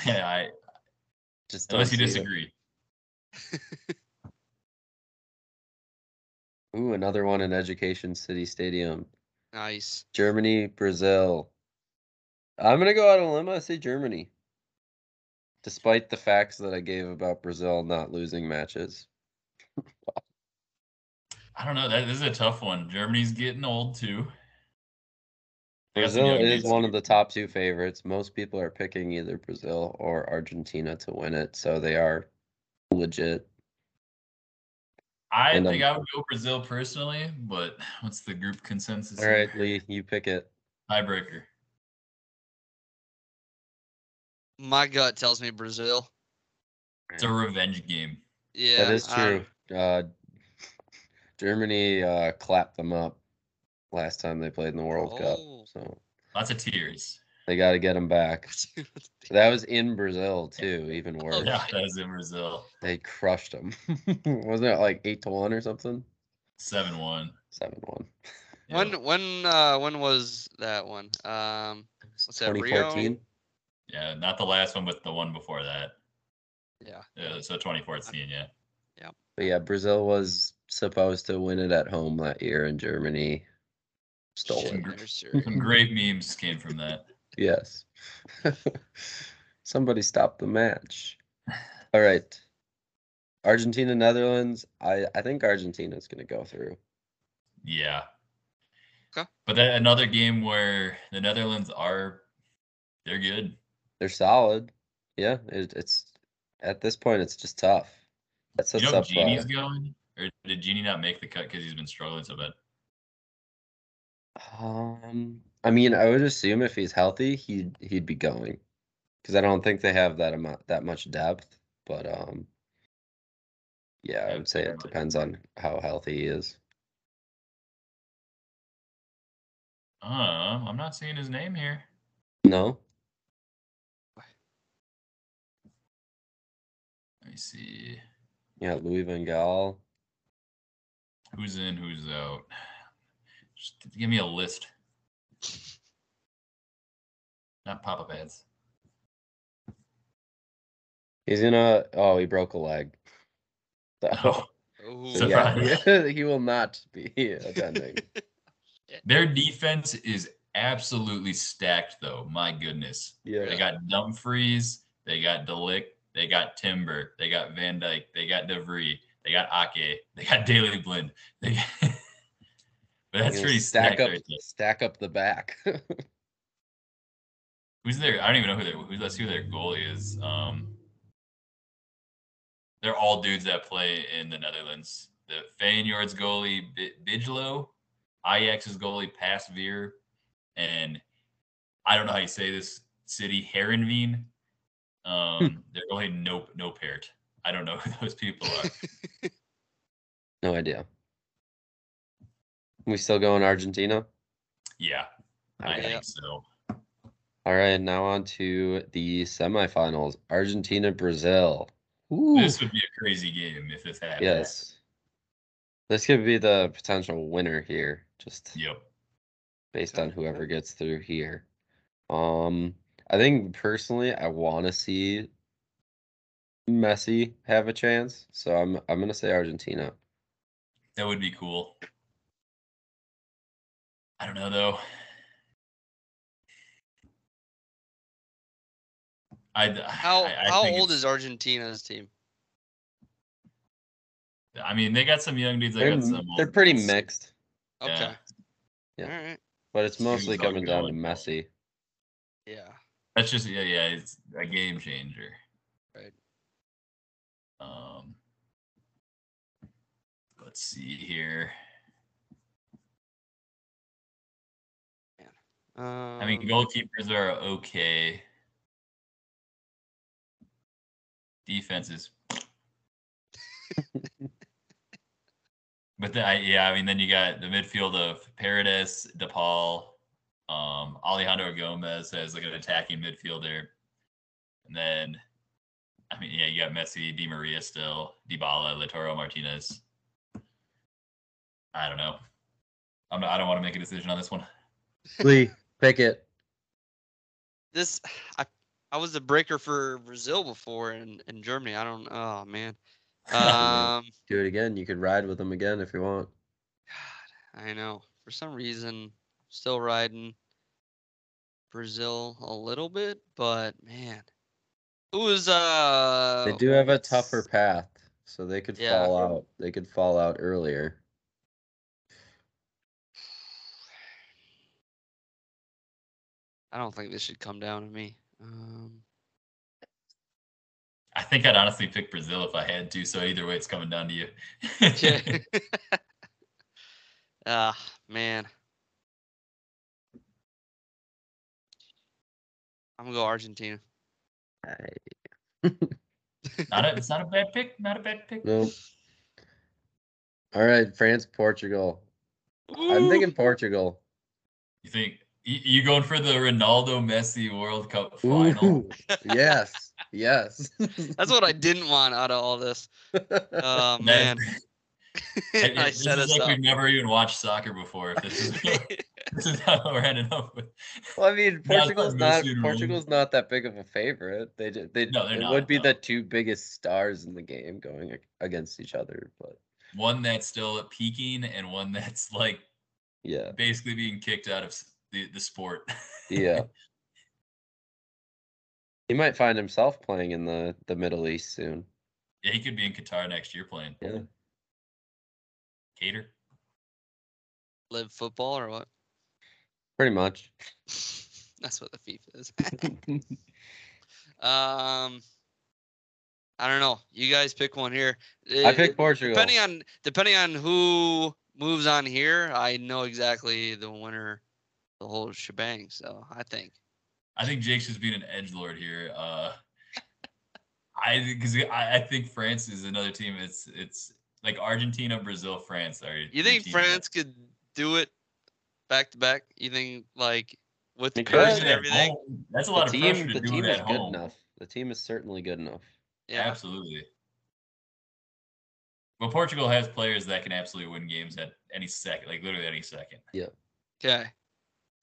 I, Just don't unless you disagree. Ooh, another one in Education City Stadium. Nice. Germany, Brazil. I'm gonna go out on a limb. I say Germany. Despite the facts that I gave about Brazil not losing matches. I don't know. That this is a tough one. Germany's getting old too. They got some Brazil is one of the top two favorites. Most people are picking either Brazil or Argentina to win it, so they are legit. I and, think um, I would go Brazil personally, but what's the group consensus? All right, here? Lee, you pick it. Tiebreaker. My gut tells me Brazil. It's a revenge game. Yeah, that is I- true. Uh, Germany uh, clapped them up last time they played in the World Oh. Cup, so Lots of tears. They got to get them back. That was in Brazil too, even worse. Yeah, that was in Brazil. They crushed them. Wasn't it like eight to one or something? Seven one. Seven one. when when uh when was that one? Um, what's that? Twenty Rio? Yeah, not the last one, but the one before that. Yeah. Yeah, so 2014. Yeah. But yeah, Brazil was supposed to win it at home that year, and Germany stole Shit, it. Some great memes came from that. Yes. Somebody stop the match. All right. Argentina, Netherlands. I, I think Argentina's going to go through. Yeah. Okay. But that another game where the Netherlands are, they're good. They're solid. Yeah, it, it's at this point, it's just tough. That You sets know, up. Gini's uh, going, or did Gini not make the cut because he's been struggling so bad? um, I mean, I would assume if he's healthy, he'd he'd be going, because I don't think they have that amount that much depth. But um, yeah, I would say it depends on how healthy he is. Uh, I'm not seeing his name here. No, Let me see yeah, Louis Van Gaal. who's in, who's out. Just give me a list. Not pop-up ads. He's gonna. Oh, he broke a leg. So, Oh, Ooh. so yeah, he will not be attending. their defense is absolutely stacked, though. My goodness. Yeah. They got Dumfries, they got de Ligt, they got Timber, they got Van Dijk, they got de Vrij, they got Ake, they got Daley Blind. They got... but that's pretty stack stacked up. right. Stack up the back. Who's their? I don't even know who their. Who, let's see who their goalie is. Um, they're all dudes that play in the Netherlands. The Feyenoord's goalie B- Bijlow, Ajax's goalie Pasveer, and I don't know how you say this city Heerenveen. Um, they're goalie No No Parrot. I don't know who those people are. no idea. We still going Argentina? Yeah, I think so. All right, now on to the semifinals. Argentina, Brazil. Ooh, This would be a crazy game if this happened. yes. This could be the potential winner here, just Yep. based on whoever gets through here. Um, I think personally, I want to see Messi have a chance, so I'm I'm gonna say Argentina. That would be cool. I don't know though. I How I, I how old is Argentina's team? I mean, they got some young dudes. They They're, got some. they're pretty dudes. mixed, Okay. Yeah. Yeah. All right. but it's mostly all coming down to going? Messi. Yeah. That's just yeah, yeah. It's a game changer. Right. Um. Let's let's see here. I mean, Um, goalkeepers are okay. Defenses. but then, I, yeah, I mean, then you got the midfield of Paredes, De Paul, um, Alejandro Gomez as like an attacking midfielder, and then, I mean, yeah, you got Messi, Di Maria still, Dybala, Lautaro Martinez. I don't know. I'm not, I don't want to make a decision on this one. Lee, pick it. this I I was the breaker for Brazil before in, in Germany. I don't oh man. Um Do it again. You could ride with them again if you want. God, I know. For some reason still riding Brazil a little bit, but man. Who is uh They do have a tougher path, so they could Yeah. fall out. They could fall out earlier. I don't think this should come down to me. Um I think I'd honestly pick Brazil if I had to. So either way, it's coming down to you. okay. Ah, man. I'm gonna go Argentina. not a, it's not a bad pick. Not a bad pick. No. All right, France, Portugal. I'm thinking Portugal. You think you, you going for the Ronaldo Messi World Cup final? Ooh, yes, yes. That's what I didn't want out of all this. Oh Man, man. it- I this set is us like up. we've never even watched soccer before. If this is this is how we're ending up with. Well, I mean, Portugal's for not Messi and Portugal's not that big of a favorite. They ju- they No, they're it not, would be no. the two biggest stars in the game going against each other, but One that's still peaking and one that's like yeah, basically being kicked out of s- the, the sport. yeah. He might find himself playing in the the Middle East soon. yeah, he could be in Qatar next year playing. Yeah. Qatar. Live football or what? Pretty much. That's what the FIFA is. um, I don't know. You guys pick one here. I Uh, picked Portugal. Depending on depending on who moves on here, I know exactly the winner, the whole shebang. So I think. I think Jake's just being an edge lord here. Uh, I because I, I think France is another team. It's it's like Argentina, Brazil, France. Are You think teams that- France could do it back to back? You think like with the They coach and everything? home, That's a The lot of team, pressure to the do team is good home. enough. The team is certainly good enough. Yeah. Absolutely. Well, Portugal has players that can absolutely win games at any second, like literally any second. Yeah. Okay.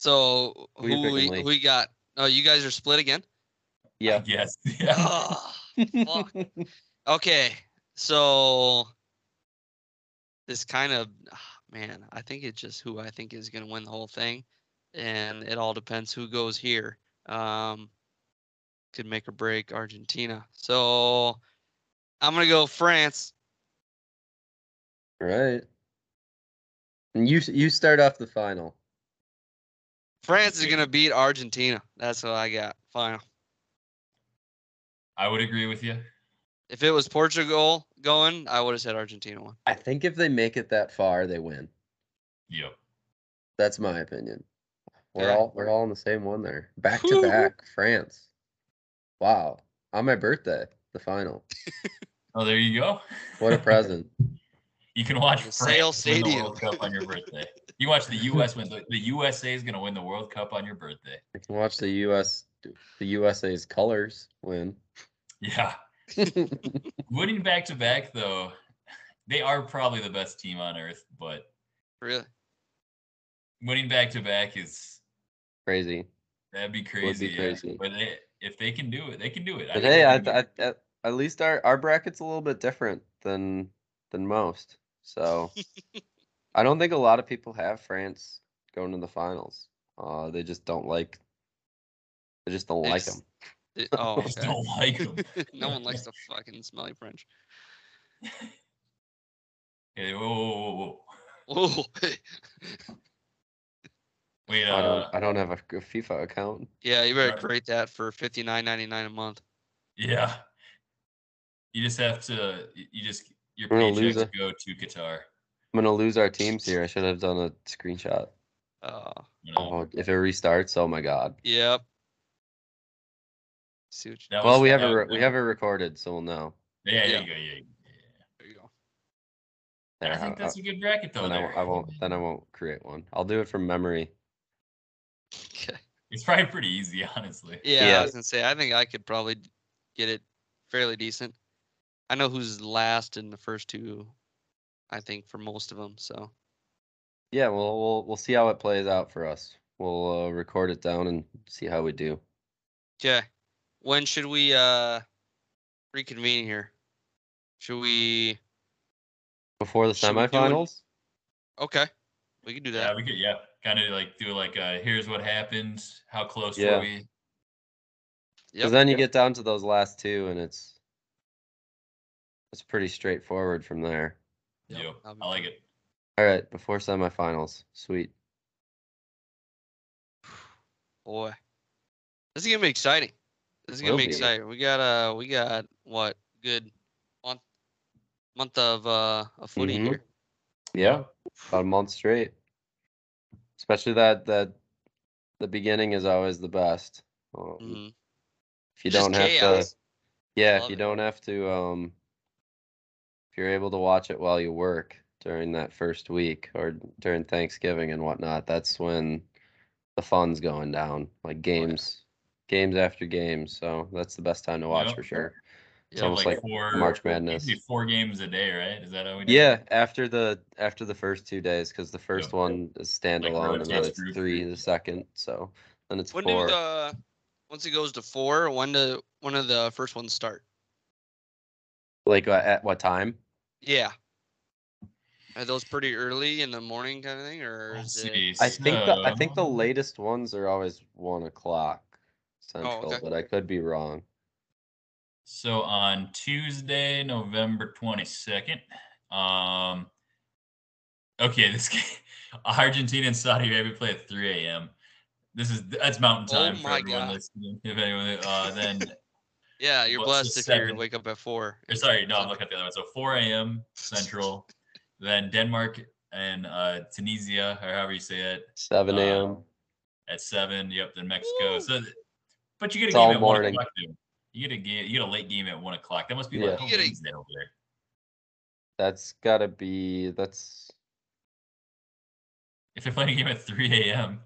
So Who who we, who we got? Oh, you guys are split again. Yeah. Yes. Yeah. Ah, fuck. Okay, so this kind of ah, man, I think it's just who I think is going to win the whole thing, and it all depends who goes here. Um, could make or break Argentina. So I'm gonna go France. right. And you you start off the final. France is gonna beat Argentina. That's what I got. Final. I would agree with you. If it was Portugal going, I would have said Argentina won. I think if they make it that far, they win. Yep. That's my opinion. We're Okay. all we're all in the same one there. Back to back, France. Wow. On my birthday, the final. Oh, there you go. What a present. You can watch The France Sale win the Stadium. World Cup on your birthday. You watch the U.S. win. The, the USA is going to win the World Cup on your birthday. You can watch the US the USA's colors win. Yeah. Winning back to back, though, they are probably the best team on earth, but Really? winning back to back is Crazy. that'd be be crazy. yeah. crazy. But they, if they can do it, they can do it. But think hey, I, can do it. I, at, at least our, our bracket's a little bit different than than most. So I don't think a lot of people have France going to the finals. Uh, they just don't like. They just don't They like just- them. It- oh, I just okay. don't like 'em. no one likes the fucking smelly French. Hey, whoa, whoa, whoa, whoa. Oh, Wait, I uh, don't. I don't have a, a FIFA account. yeah, you better create that for fifty nine ninety nine a month. yeah. You just have to. You just your We're gonna lose paychecks it. go to Qatar. I'm gonna lose our teams here. I should have done a screenshot. Uh, You know, Oh, if it restarts, oh my god. yep. See what you, that Well, was- we have it. that- re- We have it recorded, so we'll know. Yeah, there Yeah. you go. Yeah, yeah. there you go. There, I think I- that's a good bracket though. then I, won't- I won't. Then I won't create one. I'll do it from memory. Okay. It's probably pretty easy, honestly. Yeah, Yeah. I was gonna say I think I could probably get it fairly decent. I know who's last in the first two. I think for most of them. So Yeah, well, we'll we'll see how it plays out for us. We'll uh, record it down and see how we do. okay. When should we uh reconvene here? Should we? Before the Should we semifinals. Okay, we can do that. Yeah, that. we could. Yeah, kind of like do like uh here's what happened. How close Yeah. were we? Because Yep. then you get down to those last two, and it's it's pretty straightforward from there. Yep, Yo, I like it. All right, before semifinals, sweet. Boy, this is gonna be exciting. This is gonna Will be be. exciting. We got uh, we got what good month month of uh of footy Mhm. here. Yeah, about a month straight. Especially that that the beginning is always the best. Um, Mhm. If you Just don't have chaos. to, yeah, if you it. don't have to, um, if you're able to watch it while you work during that first week or during Thanksgiving and whatnot, that's when the fun's going down. Like games, games after games. So that's the best time to watch Yep. for sure. It's Yeah, almost like four, March Madness. usually Four games a day, right? Is that how we do? it? Yeah, after the after the first two days, because the first Yep. one is standalone and then it's three three. the second. So then it's When four. do the once it goes to four? When do one of the first ones start? Like uh, at what time? Yeah. Are those pretty early in the morning kind of thing, or is it? I think the I think the latest ones are always one o'clock central, Oh, okay. but I could be wrong. So on Tuesday, November 22nd, um, okay, this game, Argentina and Saudi Arabia play at 3 a.m. This is that's Mountain Oh Time for everyone God. listening. If anyone, uh, then Yeah, you're what's blessed the if you wake up at four. or sorry, no, I'm looking at the other one. So 4 a.m. Central, then Denmark and uh, Tunisia, or however you say it, Seven Uh, a.m. at seven. Yep, then Mexico. So, th- but you get a It's game at morning. one o'clock. Dude. You get a game. You get a late game at one o'clock. That must be Yeah. like a a- Wednesday over there. That's gotta be that's If they're playing a game at 3 a.m.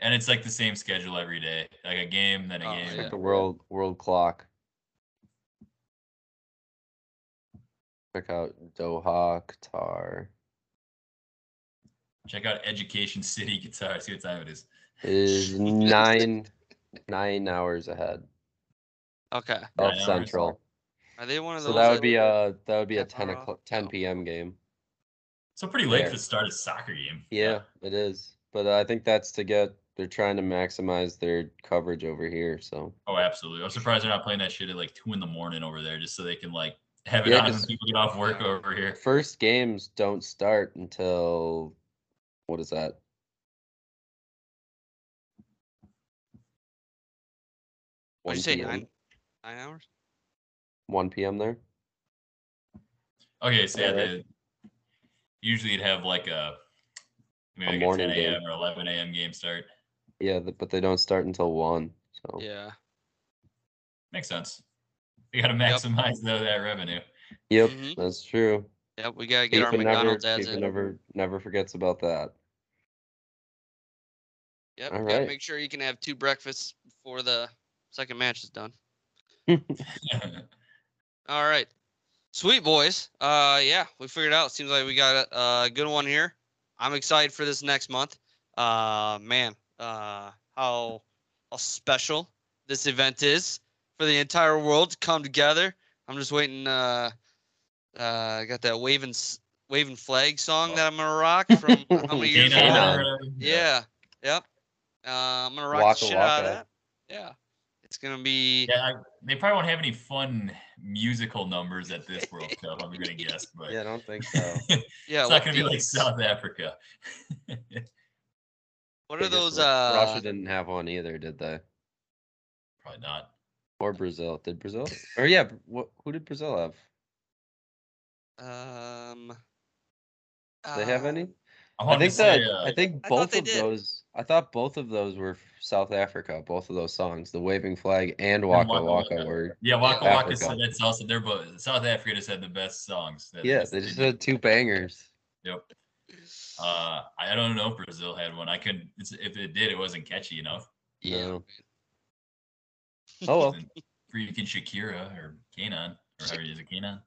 and it's like the same schedule every day, like a game, then a Oh, game. yeah. like the world world clock. Check out Doha, Qatar. Check out Education City Qatar. See what time it is. It is nine nine hours ahead Okay. of Nine hours. Central. Are they one of those? So that would be a that would be a ten o'clock ten p.m. game. So pretty late There. to start a soccer game. Yeah, it is. But I think that's to get they're trying to maximize their coverage over here. So Oh, absolutely. I'm surprised they're not playing that shit at like two in the morning over there, just so they can like have it Yeah, on when 'cause- people get off work over here. first games don't start until what is that? What 1 you say? Nine nine hours? 1 p.m. there. Okay, so yeah, Alright. the, usually you'd have like a maybe A like morning a 10 game. a.m. or 11 a.m. game start. Yeah, but they don't start until one. So Yeah. Makes sense. You got to maximize though that revenue. yep, Mhm. that's true. Yep. We gotta get our FIFA never, McDonald's ads FIFA in. never never forgets about that. Yep. All Gotta right. make sure you can have two breakfasts before the second match is done. All right. Sweet boys. Uh yeah, we figured it out. Seems like we got a, a good one here. I'm excited for this next month. Uh man, uh how how special this event is for the entire world to come together. I'm just waiting uh uh I got that waving waving flag song that I'm gonna rock from how many years ago? on Gain or on. whatever. Yeah. Yep. Uh, I'm gonna rock Waka the shit out of that. Yeah. It's gonna be Yeah, I, they probably won't have any fun musical numbers at this World Cup. I'm gonna guess, but Yeah, I don't think so. yeah. it's not gonna be like? South Africa. What are those? Uh, Russia didn't have one either, did they? probably not. Or Brazil? Did Brazil? Or yeah, what? Who did Brazil have? Um. they have any? I, I think to say, that uh, I think both they of did. those. I thought both of those were South Africa. Both of those songs, the waving flag and And Waka Waka Waka, Waka. were. yeah, Waka Yeah. Waka. Africa. That's also they're both South Africa just had the best songs. that- Yeah, they just had two bangers. Yep. Uh, I don't know if Brazil had one. I could. It's, if it did, it wasn't catchy enough. Yeah. No. Oh well. And freaking Shakira or K'naan or however you use it, K'naan.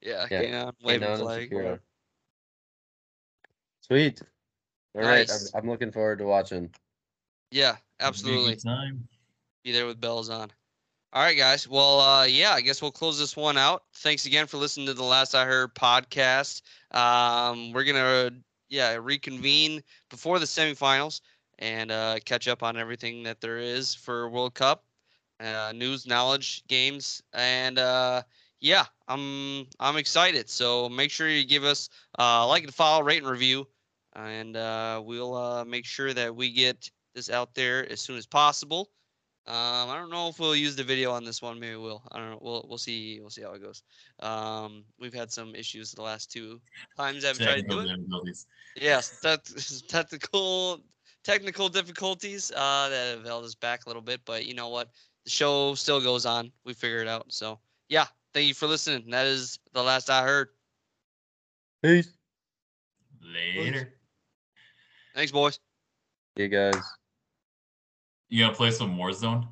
Yeah. Yeah, Hang. Waving K'naan and flag. Shakira. Sweet. All right, Nice. I'm, I'm looking forward to watching. Yeah. It'd be a Absolutely. Time. be there with bells on. All right, guys. Well, uh, yeah, I guess we'll close this one out. Thanks again for listening to the Last I Heard podcast. Um, we're gonna, yeah, reconvene before the semifinals and uh, catch up on everything that there is for World Cup, uh, news, knowledge, games, and uh, yeah, I'm I'm excited. So make sure you give us uh, like and follow, rate and review, and uh, we'll uh, make sure that we get this out there as soon as possible. Um, I don't know if we'll use the video on this one. Maybe we'll. I don't know. We'll we'll see. We'll see how it goes. Um, we've had some issues the last two times I've tried to do Technical it. Yes, that's technical technical difficulties uh, that have held us back a little bit. But you know what? The show still goes on. We figure it out. So yeah, thank you for listening. That is the last I heard. Peace. Later. Thanks, boys. You guys. You gonna play some Warzone?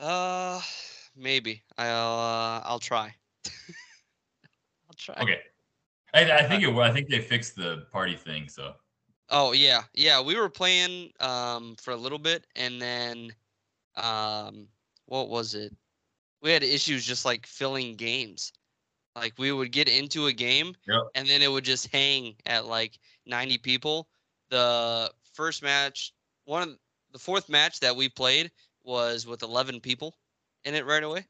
Uh, maybe I'll uh, I'll try. I'll try. Okay. I, I think it. I think they fixed the party thing. So Oh yeah, yeah. We were playing um for a little bit, and then um what was it? We had issues just like filling games. Like we would get into a game, Yep. and then it would just hang at like 90 people. The first match, one of the fourth match that we played was with 11 people in it right away.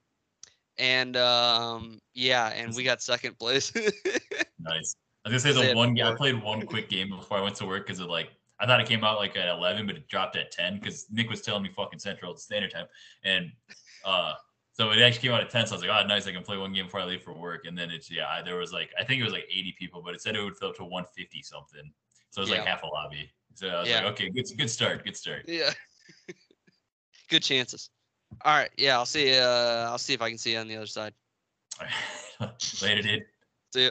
And um yeah, and we got second place. nice. I was gonna say the one. I played one quick game before I went to work because it like I thought it came out like at eleven, but it dropped at ten because Nick was telling me fucking Central Standard Time, and uh, so it actually came out at ten. So I was like, oh, nice, I can play one game before I leave for work. And then it's yeah, there was like I think it was like eighty people, but it said it would fill up to one fifty something. So it was like half a lobby. So I was Yeah. like, okay, good, good start, good start. Yeah. Good chances. All right. Yeah, I'll see. Uh, I'll see if I can see you on the other side. All right. Later, dude. See ya.